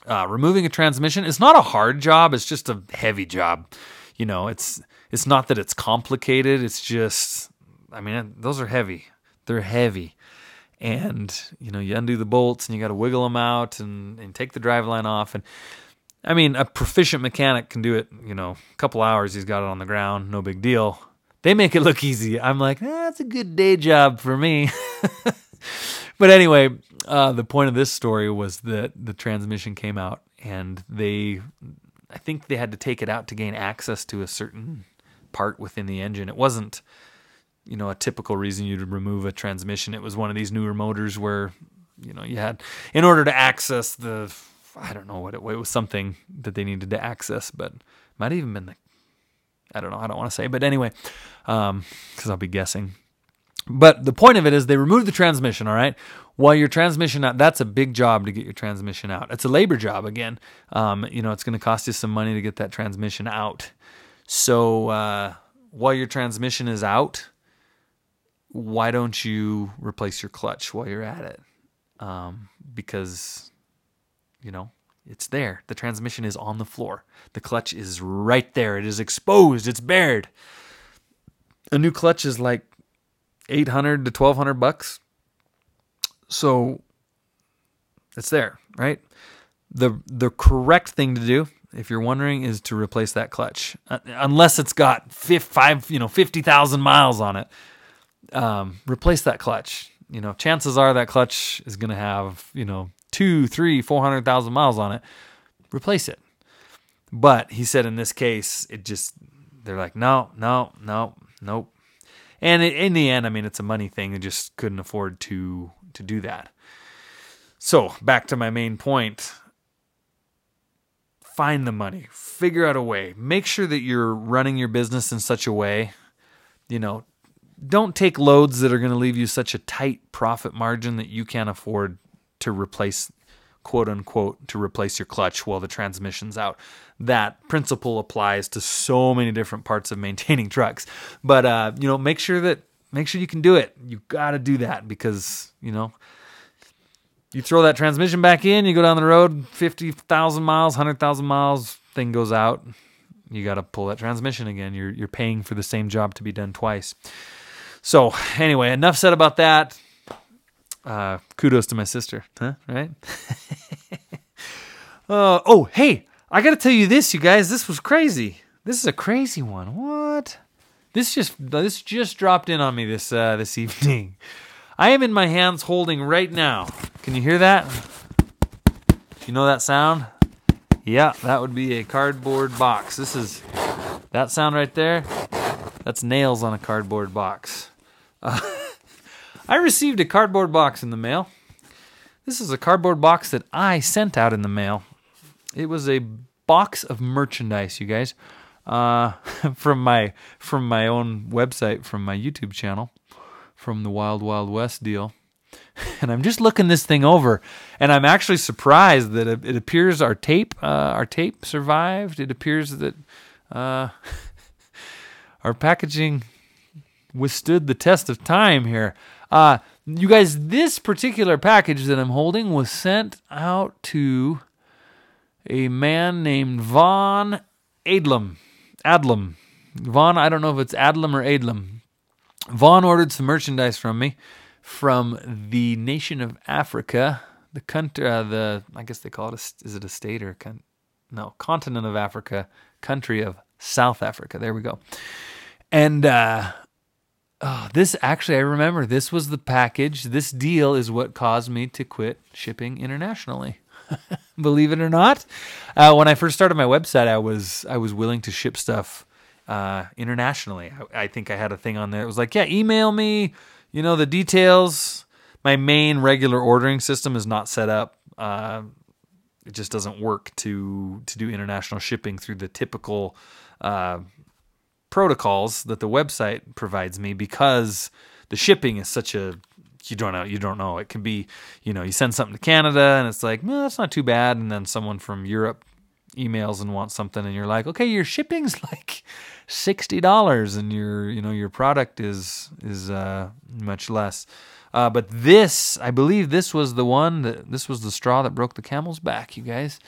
uh, removing a transmission is not a hard job. It's just a heavy job. You know, it's it's not that it's complicated. It's just, I mean, those are heavy. They're heavy, and you know, you undo the bolts and you got to wiggle them out and and take the drive line off. And I mean, a proficient mechanic can do it. You know, a couple hours, he's got it on the ground. No big deal. They make it look easy. I'm like, eh, that's a good day job for me. but anyway, uh, the point of this story was that the transmission came out and they, I think they had to take it out to gain access to a certain part within the engine. It wasn't, you know, a typical reason you'd remove a transmission. It was one of these newer motors where, you know, you had, in order to access the, I don't know what it, it was something that they needed to access, but might have even been the, I don't know, I don't want to say, but anyway, because um, I'll be guessing. But the point of it is they remove the transmission, all right? While your transmission out, that's a big job to get your transmission out. It's a labor job again. Um, you know, it's going to cost you some money to get that transmission out. So uh, while your transmission is out, why don't you replace your clutch while you're at it? Um, because, you know, it's there. The transmission is on the floor. The clutch is right there. It is exposed. It's bared. A new clutch is like 800 to 1200 bucks. So it's there, right? The the correct thing to do, if you're wondering, is to replace that clutch, uh, unless it's got five, you know, fifty thousand miles on it. Um, replace that clutch. You know, chances are that clutch is going to have you know two, three, four hundred thousand miles on it. Replace it. But he said in this case, it just they're like, no, no, no, nope. And in the end, I mean, it's a money thing. They just couldn't afford to to do that. So back to my main point. Find the money. Figure out a way. Make sure that you're running your business in such a way, you know, don't take loads that are going to leave you such a tight profit margin that you can't afford to replace quote unquote to replace your clutch while the transmission's out. That principle applies to so many different parts of maintaining trucks. But uh, you know, make sure that make sure you can do it. You got to do that because, you know, you throw that transmission back in, you go down the road 50,000 miles, 100,000 miles, thing goes out. You got to pull that transmission again. You're you're paying for the same job to be done twice. So, anyway, enough said about that uh, kudos to my sister, huh? Right? uh, oh, hey, I got to tell you this, you guys. This was crazy. This is a crazy one. What? This just this just dropped in on me this uh, this evening. I am in my hands holding right now. Can you hear that? You know that sound? Yeah, that would be a cardboard box. This is that sound right there. That's nails on a cardboard box. Uh, I received a cardboard box in the mail. This is a cardboard box that I sent out in the mail. It was a box of merchandise, you guys, uh, from my from my own website, from my YouTube channel, from the Wild Wild West deal. And I'm just looking this thing over, and I'm actually surprised that it, it appears our tape, uh, our tape survived. It appears that uh, our packaging withstood the test of time here. Uh, you guys, this particular package that I'm holding was sent out to a man named Von Adlam. Adlam. Von, I don't know if it's Adlam or Adlam. Vaughn ordered some merchandise from me from the nation of Africa, the country, uh, the I guess they call it a, is it a state or con- no continent of Africa, country of South Africa. There we go. And uh, oh, this actually, I remember this was the package. This deal is what caused me to quit shipping internationally. Believe it or not, uh, when I first started my website, I was I was willing to ship stuff uh, internationally. I, I, think I had a thing on there. It was like, yeah, email me, you know, the details. My main regular ordering system is not set up. Uh, it just doesn't work to to do international shipping through the typical uh, protocols that the website provides me because the shipping is such a you don't know you don't know it can be you know you send something to Canada and it's like no that's not too bad and then someone from Europe emails and wants something and you're like okay your shipping's like sixty dollars, and your you know your product is is uh, much less. Uh, but this, I believe, this was the one that this was the straw that broke the camel's back. You guys,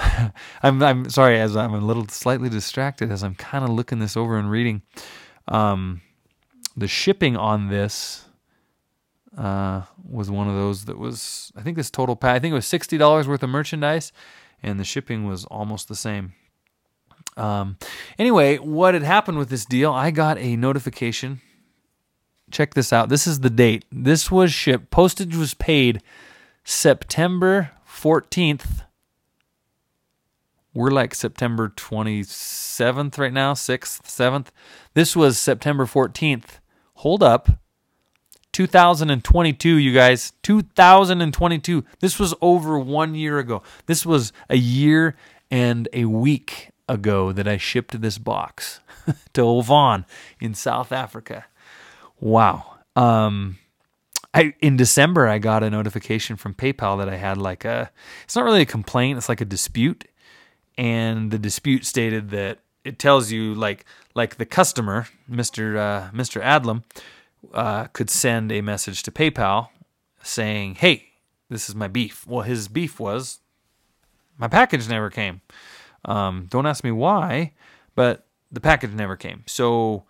I'm I'm sorry as I'm a little slightly distracted as I'm kind of looking this over and reading. Um, the shipping on this uh, was one of those that was I think this total pack I think it was sixty dollars worth of merchandise, and the shipping was almost the same. Um, anyway, what had happened with this deal, I got a notification. Check this out. This is the date. This was shipped. Postage was paid September 14th. We're like September 27th right now, 6th, 7th. This was September 14th. Hold up. 2022, you guys. 2022. This was over one year ago. This was a year and a week ago that I shipped this box to Ovan in South Africa. Wow. Um, I in December I got a notification from PayPal that I had like a it's not really a complaint, it's like a dispute. And the dispute stated that it tells you like like the customer, Mr. Uh, Mr. Adlam, uh, could send a message to PayPal saying, "Hey, this is my beef." Well, his beef was my package never came. Um, don't ask me why, but the package never came. So,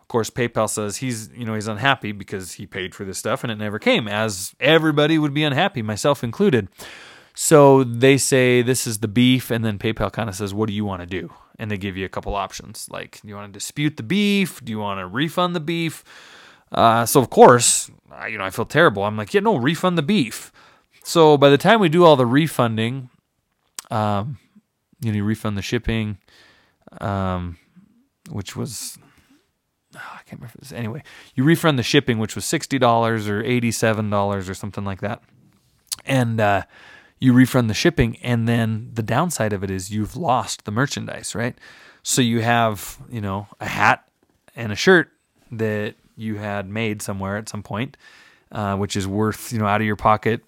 of course, PayPal says he's you know he's unhappy because he paid for this stuff and it never came, as everybody would be unhappy, myself included. So they say this is the beef, and then PayPal kind of says, "What do you want to do?" And they give you a couple options, like, "Do you want to dispute the beef? Do you want to refund the beef?" Uh, so of course, I, you know, I feel terrible. I'm like, "Yeah, no, refund the beef." So by the time we do all the refunding, um, you know, you refund the shipping, um, which was oh, I can't remember this. Anyway, you refund the shipping, which was sixty dollars or eighty-seven dollars or something like that, and uh, you refund the shipping. And then the downside of it is you've lost the merchandise, right? So you have you know a hat and a shirt that you had made somewhere at some point, uh, which is worth you know out of your pocket.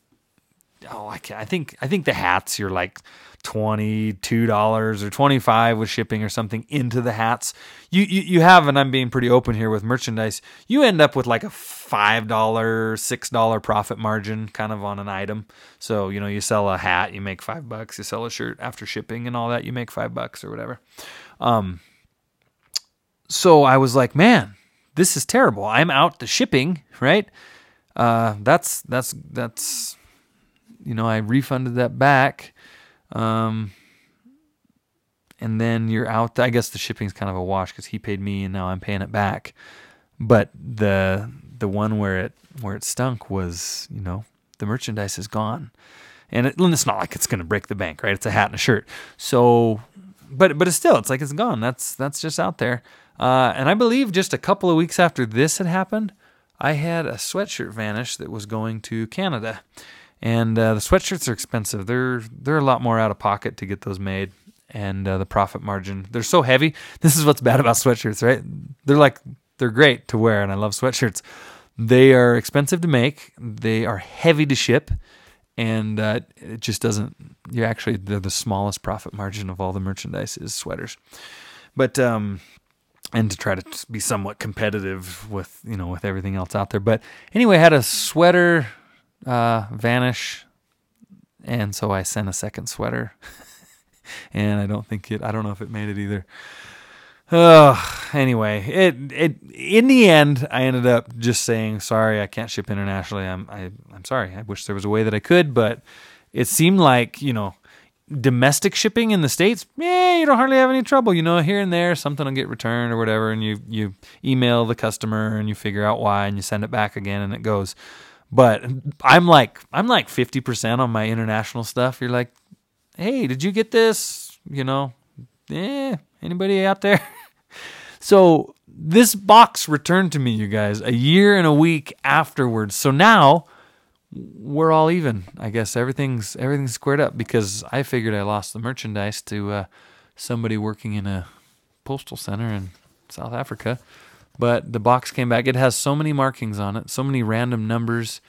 Oh, I, I think I think the hats you're like $22 or 25 with shipping or something into the hats. You, you you have and I'm being pretty open here with merchandise. You end up with like a $5, $6 profit margin kind of on an item. So, you know, you sell a hat, you make 5 bucks, you sell a shirt after shipping and all that, you make 5 bucks or whatever. Um so I was like, man, this is terrible. I'm out the shipping, right? Uh that's that's that's you know, I refunded that back um, and then you're out. I guess the shipping's kind of a wash because he paid me and now I'm paying it back. But the the one where it where it stunk was you know the merchandise is gone, and, it, and it's not like it's going to break the bank, right? It's a hat and a shirt. So, but but it's still it's like it's gone. That's that's just out there. Uh, and I believe just a couple of weeks after this had happened, I had a sweatshirt vanish that was going to Canada and uh, the sweatshirts are expensive. They're they're a lot more out of pocket to get those made, and uh, the profit margin they're so heavy. This is what's bad about sweatshirts, right? They're like they're great to wear, and I love sweatshirts, They are expensive to make. They are heavy to ship, and uh, it just doesn't. You're actually they're the smallest profit margin of all the merchandise is sweaters, but um, and to try to be somewhat competitive with you know with everything else out there. But anyway, I had a sweater uh, vanish, and so I sent a second sweater, and I don't think it. I don't know if it made it either. Oh, anyway, it it in the end, I ended up just saying sorry. I can't ship internationally. I'm I, I'm sorry. I wish there was a way that I could, but it seemed like you know domestic shipping in the states. Yeah, you don't hardly have any trouble. You know, here and there something will get returned or whatever, and you you email the customer and you figure out why and you send it back again and it goes. But I'm like I'm like fifty percent on my international stuff. You're like, hey, did you get this? You know, eh, anybody out there? So this box returned to me, you guys, a year and a week afterwards. So now we're all even. I guess everything's everything's squared up because I figured I lost the merchandise to uh, somebody working in a postal center in South Africa. But the box came back. It has so many markings on it, so many random numbers,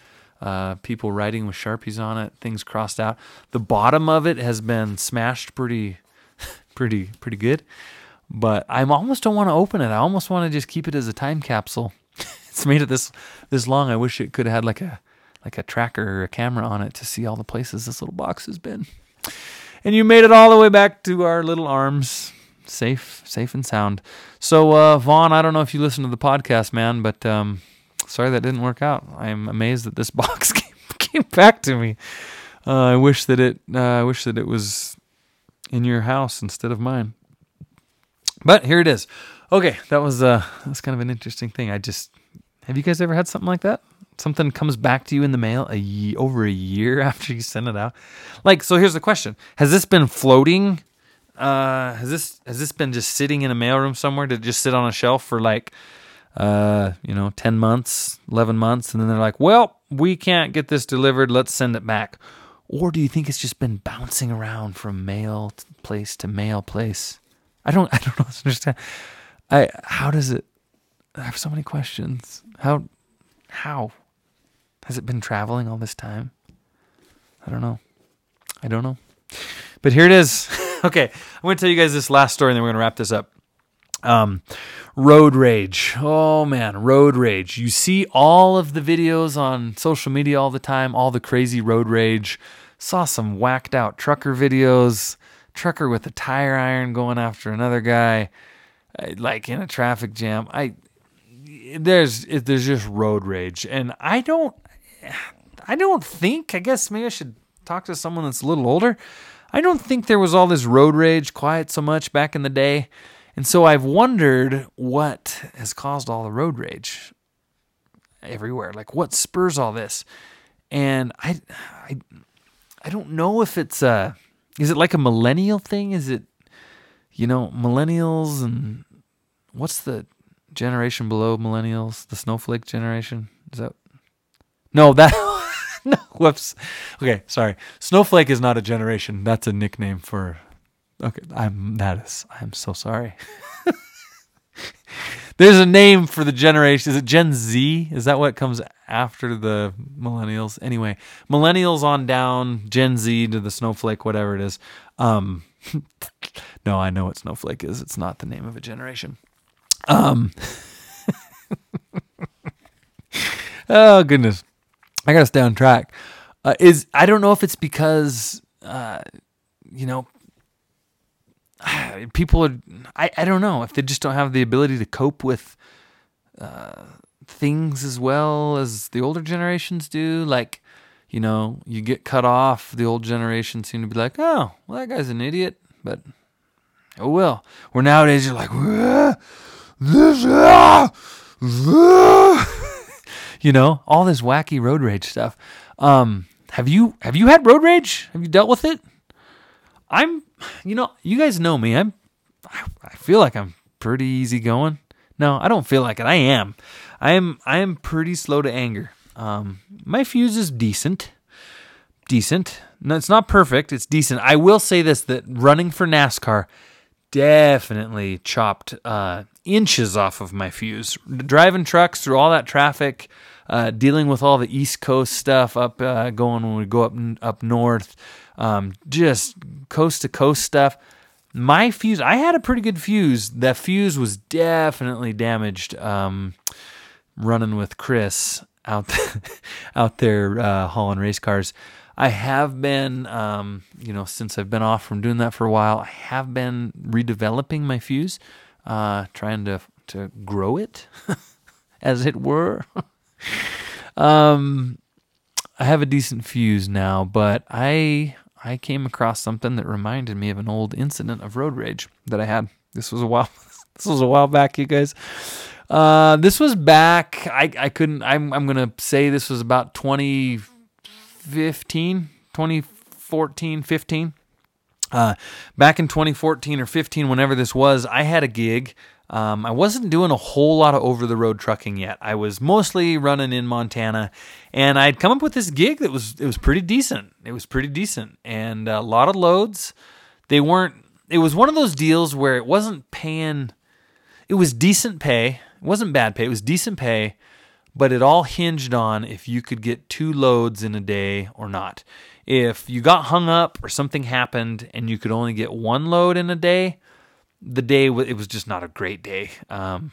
uh, people writing with sharpies on it, things crossed out. The bottom of it has been smashed pretty, pretty, pretty good but I almost don't want to open it. I almost want to just keep it as a time capsule. it's made it this this long. I wish it could have had like a like a tracker or a camera on it to see all the places this little box has been. And you made it all the way back to our little arms, safe, safe and sound. So uh, Vaughn, I don't know if you listen to the podcast, man, but um, sorry that didn't work out. I'm amazed that this box came, came back to me. Uh, I wish that it. Uh, I wish that it was in your house instead of mine. But here it is. Okay, that was uh that's kind of an interesting thing. I just have you guys ever had something like that? Something comes back to you in the mail a over a year after you send it out. Like, so here's the question: Has this been floating? Uh, has this has this been just sitting in a mailroom somewhere to just sit on a shelf for like, uh, you know, ten months, eleven months, and then they're like, "Well, we can't get this delivered. Let's send it back." Or do you think it's just been bouncing around from mail place to mail place? I don't I don't understand. I how does it I have so many questions. How how has it been traveling all this time? I don't know. I don't know. But here it is. okay, I'm going to tell you guys this last story and then we're going to wrap this up. Um road rage. Oh man, road rage. You see all of the videos on social media all the time, all the crazy road rage. Saw some whacked out trucker videos trucker with a tire iron going after another guy, like in a traffic jam. I there's there's just road rage, and I don't I don't think. I guess maybe I should talk to someone that's a little older. I don't think there was all this road rage quite so much back in the day. And so I've wondered what has caused all the road rage everywhere. Like what spurs all this? And I I I don't know if it's uh is it like a millennial thing? Is it, you know, millennials and what's the generation below millennials? The snowflake generation? Is that? No, that. no, whoops. Okay, sorry. Snowflake is not a generation. That's a nickname for. Okay, I'm that is. I'm so sorry. There's a name for the generation. Is it Gen Z? Is that what comes after the millennials? Anyway, millennials on down, Gen Z to the snowflake, whatever it is. Um, no, I know what snowflake is. It's not the name of a generation. Um, oh goodness, I got to stay on track. Uh, is I don't know if it's because uh, you know people are I, I don't know if they just don't have the ability to cope with uh, things as well as the older generations do like you know you get cut off the old generation seem to be like oh well that guy's an idiot but oh well where nowadays you're like this you know all this wacky road rage stuff um have you have you had road rage have you dealt with it I'm, you know, you guys know me. I'm, I feel like I'm pretty easy going. No, I don't feel like it. I am. I am. I am pretty slow to anger. Um, my fuse is decent. Decent. No, it's not perfect. It's decent. I will say this: that running for NASCAR definitely chopped uh, inches off of my fuse. Driving trucks through all that traffic, uh, dealing with all the East Coast stuff up uh, going when we go up up north, um, just coast to coast stuff. My fuse, I had a pretty good fuse. That fuse was definitely damaged. Um, running with Chris out out there uh, hauling race cars. I have been, um, you know, since I've been off from doing that for a while, I have been redeveloping my fuse, uh, trying to to grow it, as it were. um, I have a decent fuse now, but I I came across something that reminded me of an old incident of road rage that I had. This was a while. this was a while back, you guys. Uh, this was back. I I couldn't. I'm I'm gonna say this was about 2015, 2014, 15. Uh, back in 2014 or 15, whenever this was, I had a gig. Um, I wasn't doing a whole lot of over the road trucking yet. I was mostly running in Montana, and I'd come up with this gig that was it was pretty decent. It was pretty decent, and a lot of loads. They weren't. It was one of those deals where it wasn't paying. It was decent pay. It wasn't bad pay. It was decent pay, but it all hinged on if you could get two loads in a day or not. If you got hung up or something happened and you could only get one load in a day, the day it was just not a great day. Um,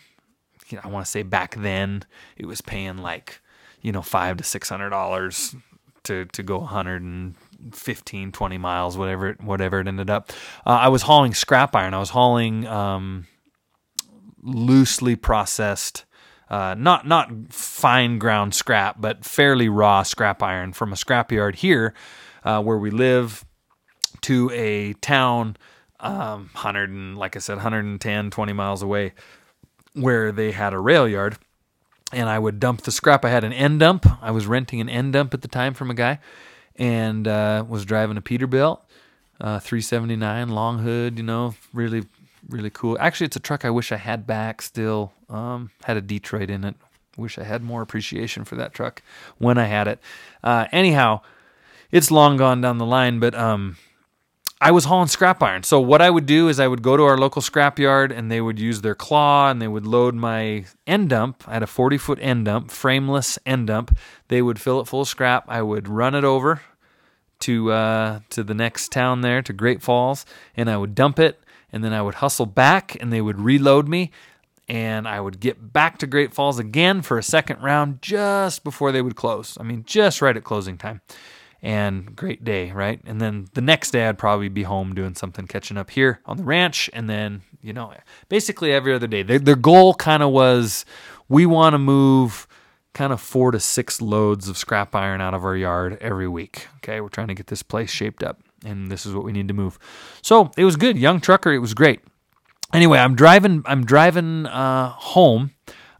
you know, I want to say back then it was paying like you know five to six hundred dollars to to go 115 20 miles whatever it, whatever it ended up uh, i was hauling scrap iron i was hauling um, loosely processed uh, not not fine ground scrap but fairly raw scrap iron from a scrapyard here uh, where we live to a town um, 100 and like I said 110 20 miles away where they had a rail yard and I would dump the scrap. I had an end dump. I was renting an end dump at the time from a guy and uh, was driving a Peterbilt uh, 379 long hood, you know, really really cool. Actually, it's a truck I wish I had back still. Um, had a Detroit in it. Wish I had more appreciation for that truck when I had it. Uh, anyhow, it's long gone down the line, but um, I was hauling scrap iron. So what I would do is I would go to our local scrap yard and they would use their claw and they would load my end dump. I had a 40 foot end dump, frameless end dump. They would fill it full of scrap. I would run it over to uh, to the next town there to Great Falls and I would dump it and then I would hustle back and they would reload me and I would get back to Great Falls again for a second round just before they would close. I mean, just right at closing time and great day, right? And then the next day I'd probably be home doing something, catching up here on the ranch, and then you know, basically every other day. Their, their goal kind of was we want to move kind of four to six loads of scrap iron out of our yard every week. Okay, we're trying to get this place shaped up, and this is what we need to move. So it was good, young trucker. It was great. Anyway, I'm driving. I'm driving uh, home.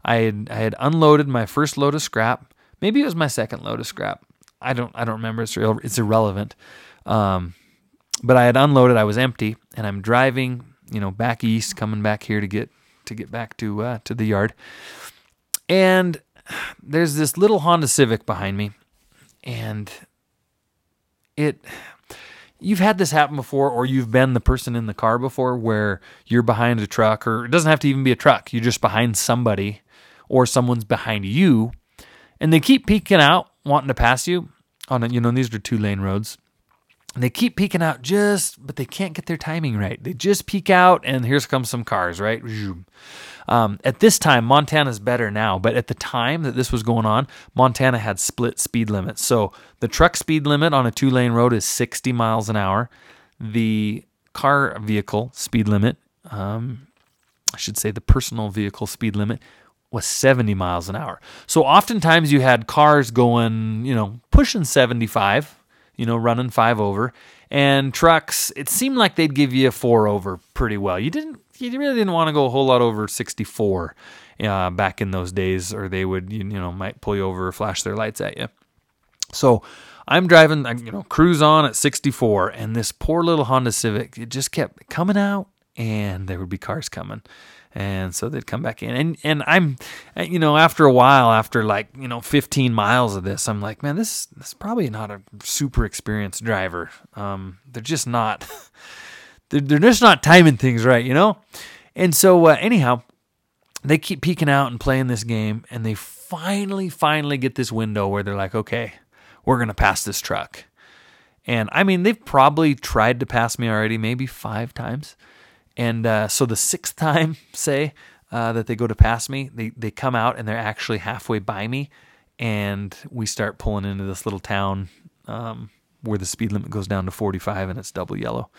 I had I had unloaded my first load of scrap. Maybe it was my second load of scrap. I don't I don't remember. It's real, it's irrelevant. Um, but I had unloaded. I was empty, and I'm driving, you know, back east, coming back here to get to get back to uh, to the yard. And there's this little Honda Civic behind me, and it. You've had this happen before, or you've been the person in the car before where you're behind a truck, or it doesn't have to even be a truck. You're just behind somebody, or someone's behind you, and they keep peeking out wanting to pass you on a, you know these are two lane roads. And they keep peeking out just but they can't get their timing right. They just peek out and here's comes some cars right? Um, at this time montana's better now but at the time that this was going on montana had split speed limits. So the truck speed limit on a two lane road is 60 miles an hour. The car vehicle speed limit um, i should say the personal vehicle speed limit was 70 miles an hour. So oftentimes you had cars going, you know, pushing 75, you know, running five over, and trucks, it seemed like they'd give you a four over pretty well. You didn't, you really didn't want to go a whole lot over 64 uh, back in those days, or they would, you, know, might pull you over or flash their lights at you. So I'm driving, you know, cruise on at 64, and this poor little Honda Civic, it just kept coming out, and there would be cars coming and so they'd come back in and and I'm you know after a while after like you know 15 miles of this I'm like man this this is probably not a super experienced driver um they're just not they're, they're just not timing things right you know and so uh, anyhow they keep peeking out and playing this game, and they finally, finally get this window where they're like, okay, we're going to pass this truck. And I mean, they've probably tried to pass me already, maybe five times. And uh, so the sixth time, say, uh, that they go to pass me, they, they come out and they're actually halfway by me. And we start pulling into this little town um, where the speed limit goes down to 45 and it's double yellow.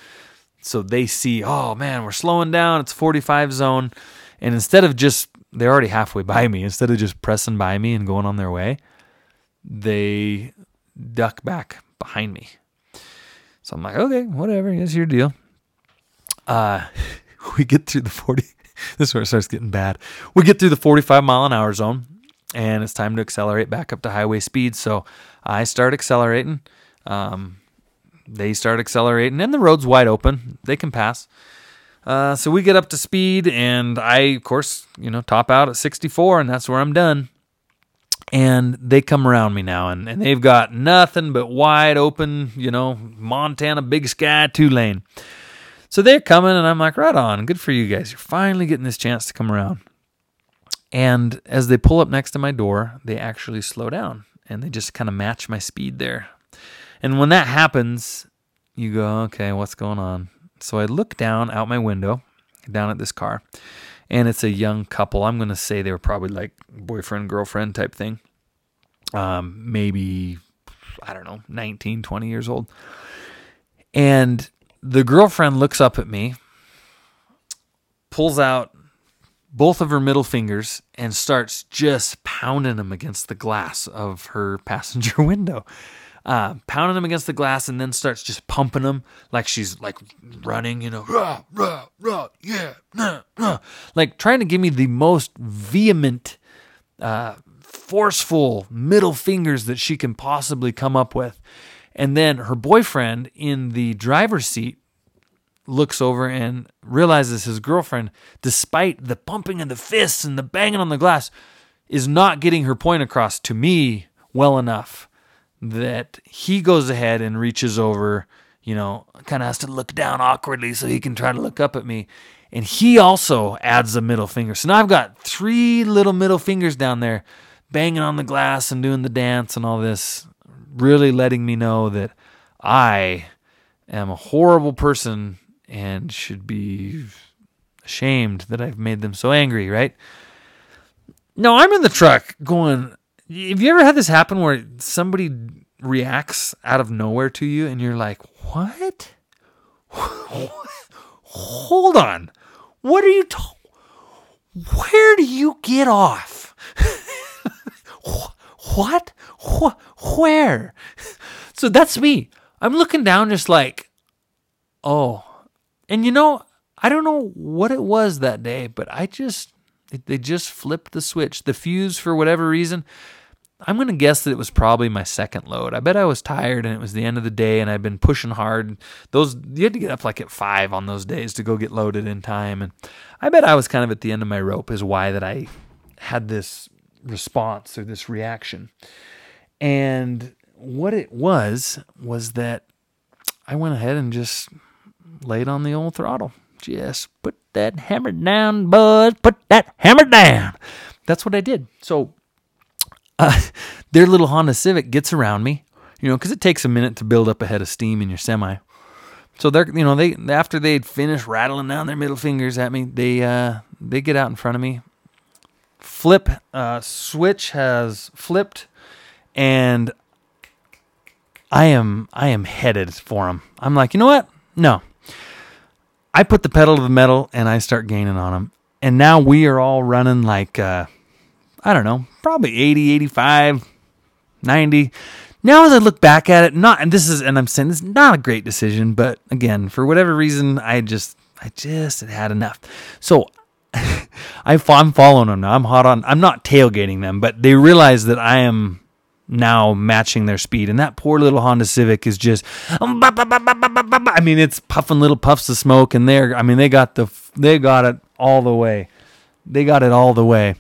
So they see, oh man, we're slowing down. It's 45 zone. And instead of just, they're already halfway by me, instead of just pressing by me and going on their way, they duck back behind me. So I'm like, okay, whatever, it's your deal. Uh, we get through the 40, this is where it starts getting bad. We get through the 45 mile an hour zone and it's time to accelerate back up to highway speed. So I start accelerating. Um, they start accelerating, and the road's wide open. They can pass. Uh, so we get up to speed, and I, of course, you know, top out at 64, and that's where I'm done. And they come around me now, and, and they've got nothing but wide open, you know, Montana big sky two lane. So they're coming, and I'm like, right on, good for you guys. You're finally getting this chance to come around. And as they pull up next to my door, they actually slow down and they just kind of match my speed there. And when that happens, you go, okay, what's going on? So I look down out my window, down at this car, and it's a young couple. I'm going to say they were probably like boyfriend, girlfriend type thing. Um, maybe, I don't know, 19, 20 years old. And the girlfriend looks up at me, pulls out both of her middle fingers, and starts just pounding them against the glass of her passenger window uh, pounding them against the glass, and then starts just pumping them like she's like running, you know, rah, rah, rah, yeah, nah, nah. like trying to give me the most vehement, uh, forceful middle fingers that she can possibly come up with. And then her boyfriend in the driver's seat looks over and realizes his girlfriend, despite the pumping of the fists and the banging on the glass, is not getting her point across to me well enough that he goes ahead and reaches over, you know, kind of has to look down awkwardly so he can try to look up at me. And he also adds a middle finger. So now I've got three little middle fingers down there banging on the glass and doing the dance and all this, really letting me know that I am a horrible person and should be ashamed that I've made them so angry, right? No, I'm in the truck going, have you ever had this happen where somebody reacts out of nowhere to you and you're like, what? Hold on. What are you talking? Where do you get off? what? Where? So that's me. I'm looking down just like, oh. And you know, I don't know what it was that day, but I just, they just flipped the switch. The fuse, for whatever reason, I'm going to guess that it was probably my second load. I bet I was tired and it was the end of the day and I've been pushing hard. Those you had to get up like at 5 on those days to go get loaded in time and I bet I was kind of at the end of my rope is why that I had this response or this reaction. And what it was was that I went ahead and just laid on the old throttle. Just put that hammer down, bud. Put that hammer down. That's what I did. So uh, their little Honda Civic gets around me, you know, because it takes a minute to build up a head of steam in your semi. So they're, you know, they after they'd finished rattling down their middle fingers at me, they uh, they get out in front of me. Flip uh, switch has flipped, and I am I am headed for him. I'm like, you know what? No. I put the pedal to the metal and I start gaining on him. and now we are all running like. Uh, I don't know, probably 80, 85, 90. Now as I look back at it, not and this is and I'm saying this is not a great decision, but again, for whatever reason, I just I just had enough. So I, am following them now. I'm hot on. I'm not tailgating them, but they realize that I am now matching their speed. And that poor little Honda Civic is just, I mean, it's puffing little puffs of smoke, and they're, I mean, they got the, they got it all the way. They got it all the way.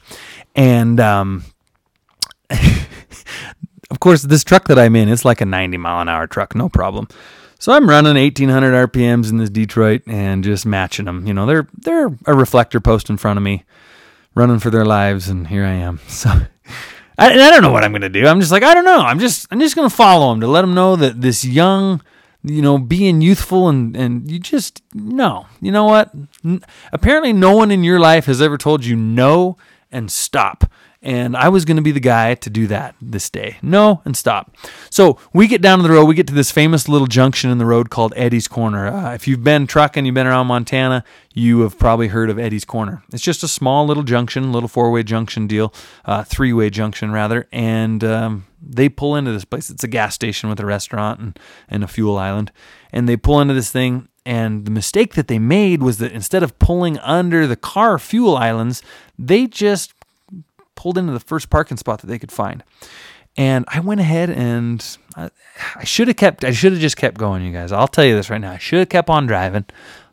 And um, of course, this truck that I'm in, it's like a 90 mile an hour truck, no problem. So I'm running 1800 RPMs in this Detroit and just matching them. You know, they're they're a reflector post in front of me, running for their lives, and here I am. So. I, I don't know what I'm gonna do. I'm just like I don't know. I'm just I'm just gonna follow them to let them know that this young, you know, being youthful and and you just no. You know what? N- apparently, no one in your life has ever told you no and stop. And I was going to be the guy to do that this day. No and stop. So we get down to the road. We get to this famous little junction in the road called Eddie's Corner. Uh, if you've been trucking, you've been around Montana, you have probably heard of Eddie's Corner. It's just a small little junction, little four way junction deal, uh, three way junction rather. And um, they pull into this place. It's a gas station with a restaurant and, and a fuel island. And they pull into this thing. And the mistake that they made was that instead of pulling under the car fuel islands, they just pulled into the first parking spot that they could find. And I went ahead and I, I should have kept, I should have just kept going, you guys. I'll tell you this right now. I should have kept on driving.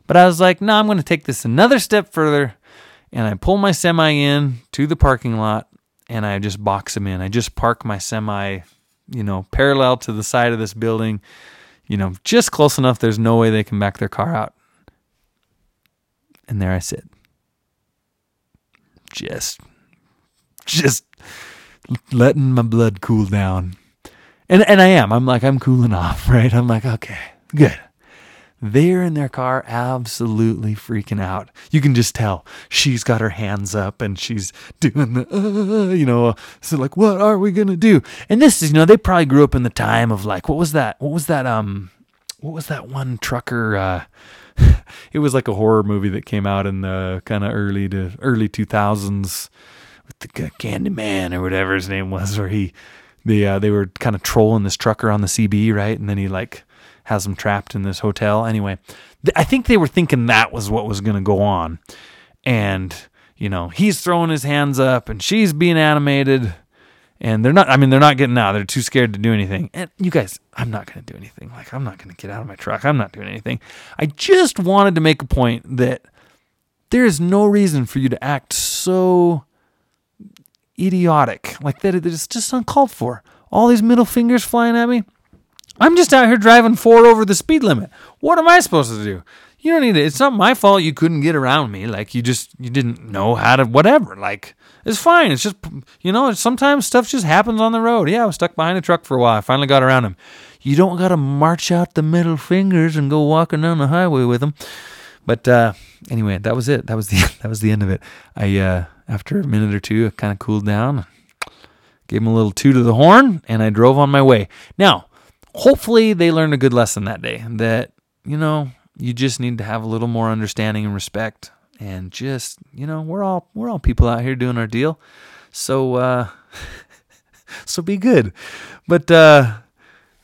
But I was like, no, I'm going to take this another step further. And I pull my semi in to the parking lot and I just box them in. I just park my semi, you know, parallel to the side of this building, you know, just close enough. There's no way they can back their car out. And there I sit. Just just letting my blood cool down. And and I am. I'm like I'm cooling off, right? I'm like, okay, good. They're in their car absolutely freaking out. You can just tell she's got her hands up and she's doing the, uh, you know, so like, what are we going to do? And this is, you know, they probably grew up in the time of like, what was that? What was that? Um, what was that one trucker? Uh, it was like a horror movie that came out in the kind of early to early 2000s with the Candy Man or whatever his name was, where he they uh, they were kind of trolling this trucker on the CB, right? And then he like has them trapped in this hotel. Anyway, th- I think they were thinking that was what was going to go on, and you know he's throwing his hands up and she's being animated. And they're not, I mean, they're not getting out. They're too scared to do anything. And you guys, I'm not going to do anything. Like, I'm not going to get out of my truck. I'm not doing anything. I just wanted to make a point that there is no reason for you to act so idiotic. Like that it's just uncalled for. All these middle fingers flying at me. I'm just out here driving four over the speed limit. What am I supposed to do? You don't need it. It's not my fault you couldn't get around me. Like you just you didn't know how to whatever. Like it's fine. It's just you know, sometimes stuff just happens on the road. Yeah, I was stuck behind a truck for a while. I finally got around him. You don't got to march out the middle fingers and go walking down the highway with them. But uh, anyway, that was it. That was the that was the end of it. I uh, after a minute or two, I kind of cooled down, gave him a little toot of the horn, and I drove on my way. Now, hopefully, they learned a good lesson that day. That you know, you just need to have a little more understanding and respect, and just you know, we're all we're all people out here doing our deal. So uh, so be good. But uh,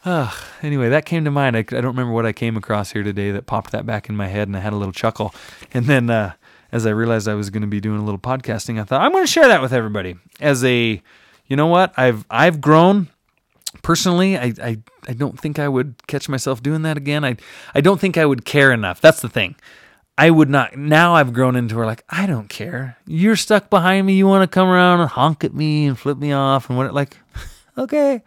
uh, anyway, that came to mind. I, I, don't remember what I came across here today that popped that back in my head, and I had a little chuckle. And then uh, as I realized I was going to be doing a little podcasting, I thought I'm going to share that with everybody. As a, you know what, I've I've grown personally. I, I I don't think I would catch myself doing that again. I I don't think I would care enough. That's the thing. I would not. Now I've grown into where like I don't care. You're stuck behind me. You want to come around and honk at me and flip me off and what? It like, okay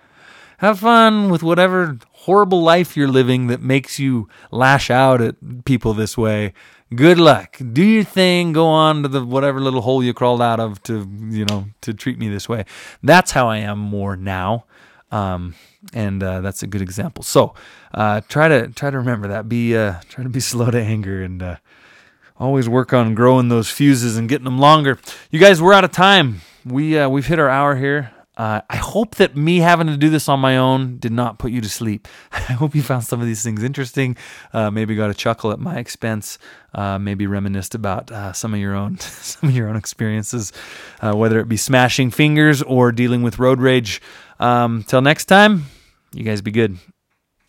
have fun with whatever horrible life you're living that makes you lash out at people this way. Good luck. Do your thing. Go on to the whatever little hole you crawled out of to you know to treat me this way. That's how I am more now, um, and uh, that's a good example. So uh, try to try to remember that. Be uh, try to be slow to anger and uh, always work on growing those fuses and getting them longer. You guys, we're out of time. We uh, we've hit our hour here. Uh, I hope that me having to do this on my own did not put you to sleep. I hope you found some of these things interesting. Uh, maybe got a chuckle at my expense. Uh, maybe reminisced about uh, some of your own some of your own experiences, uh, whether it be smashing fingers or dealing with road rage. Um, till next time, you guys be good.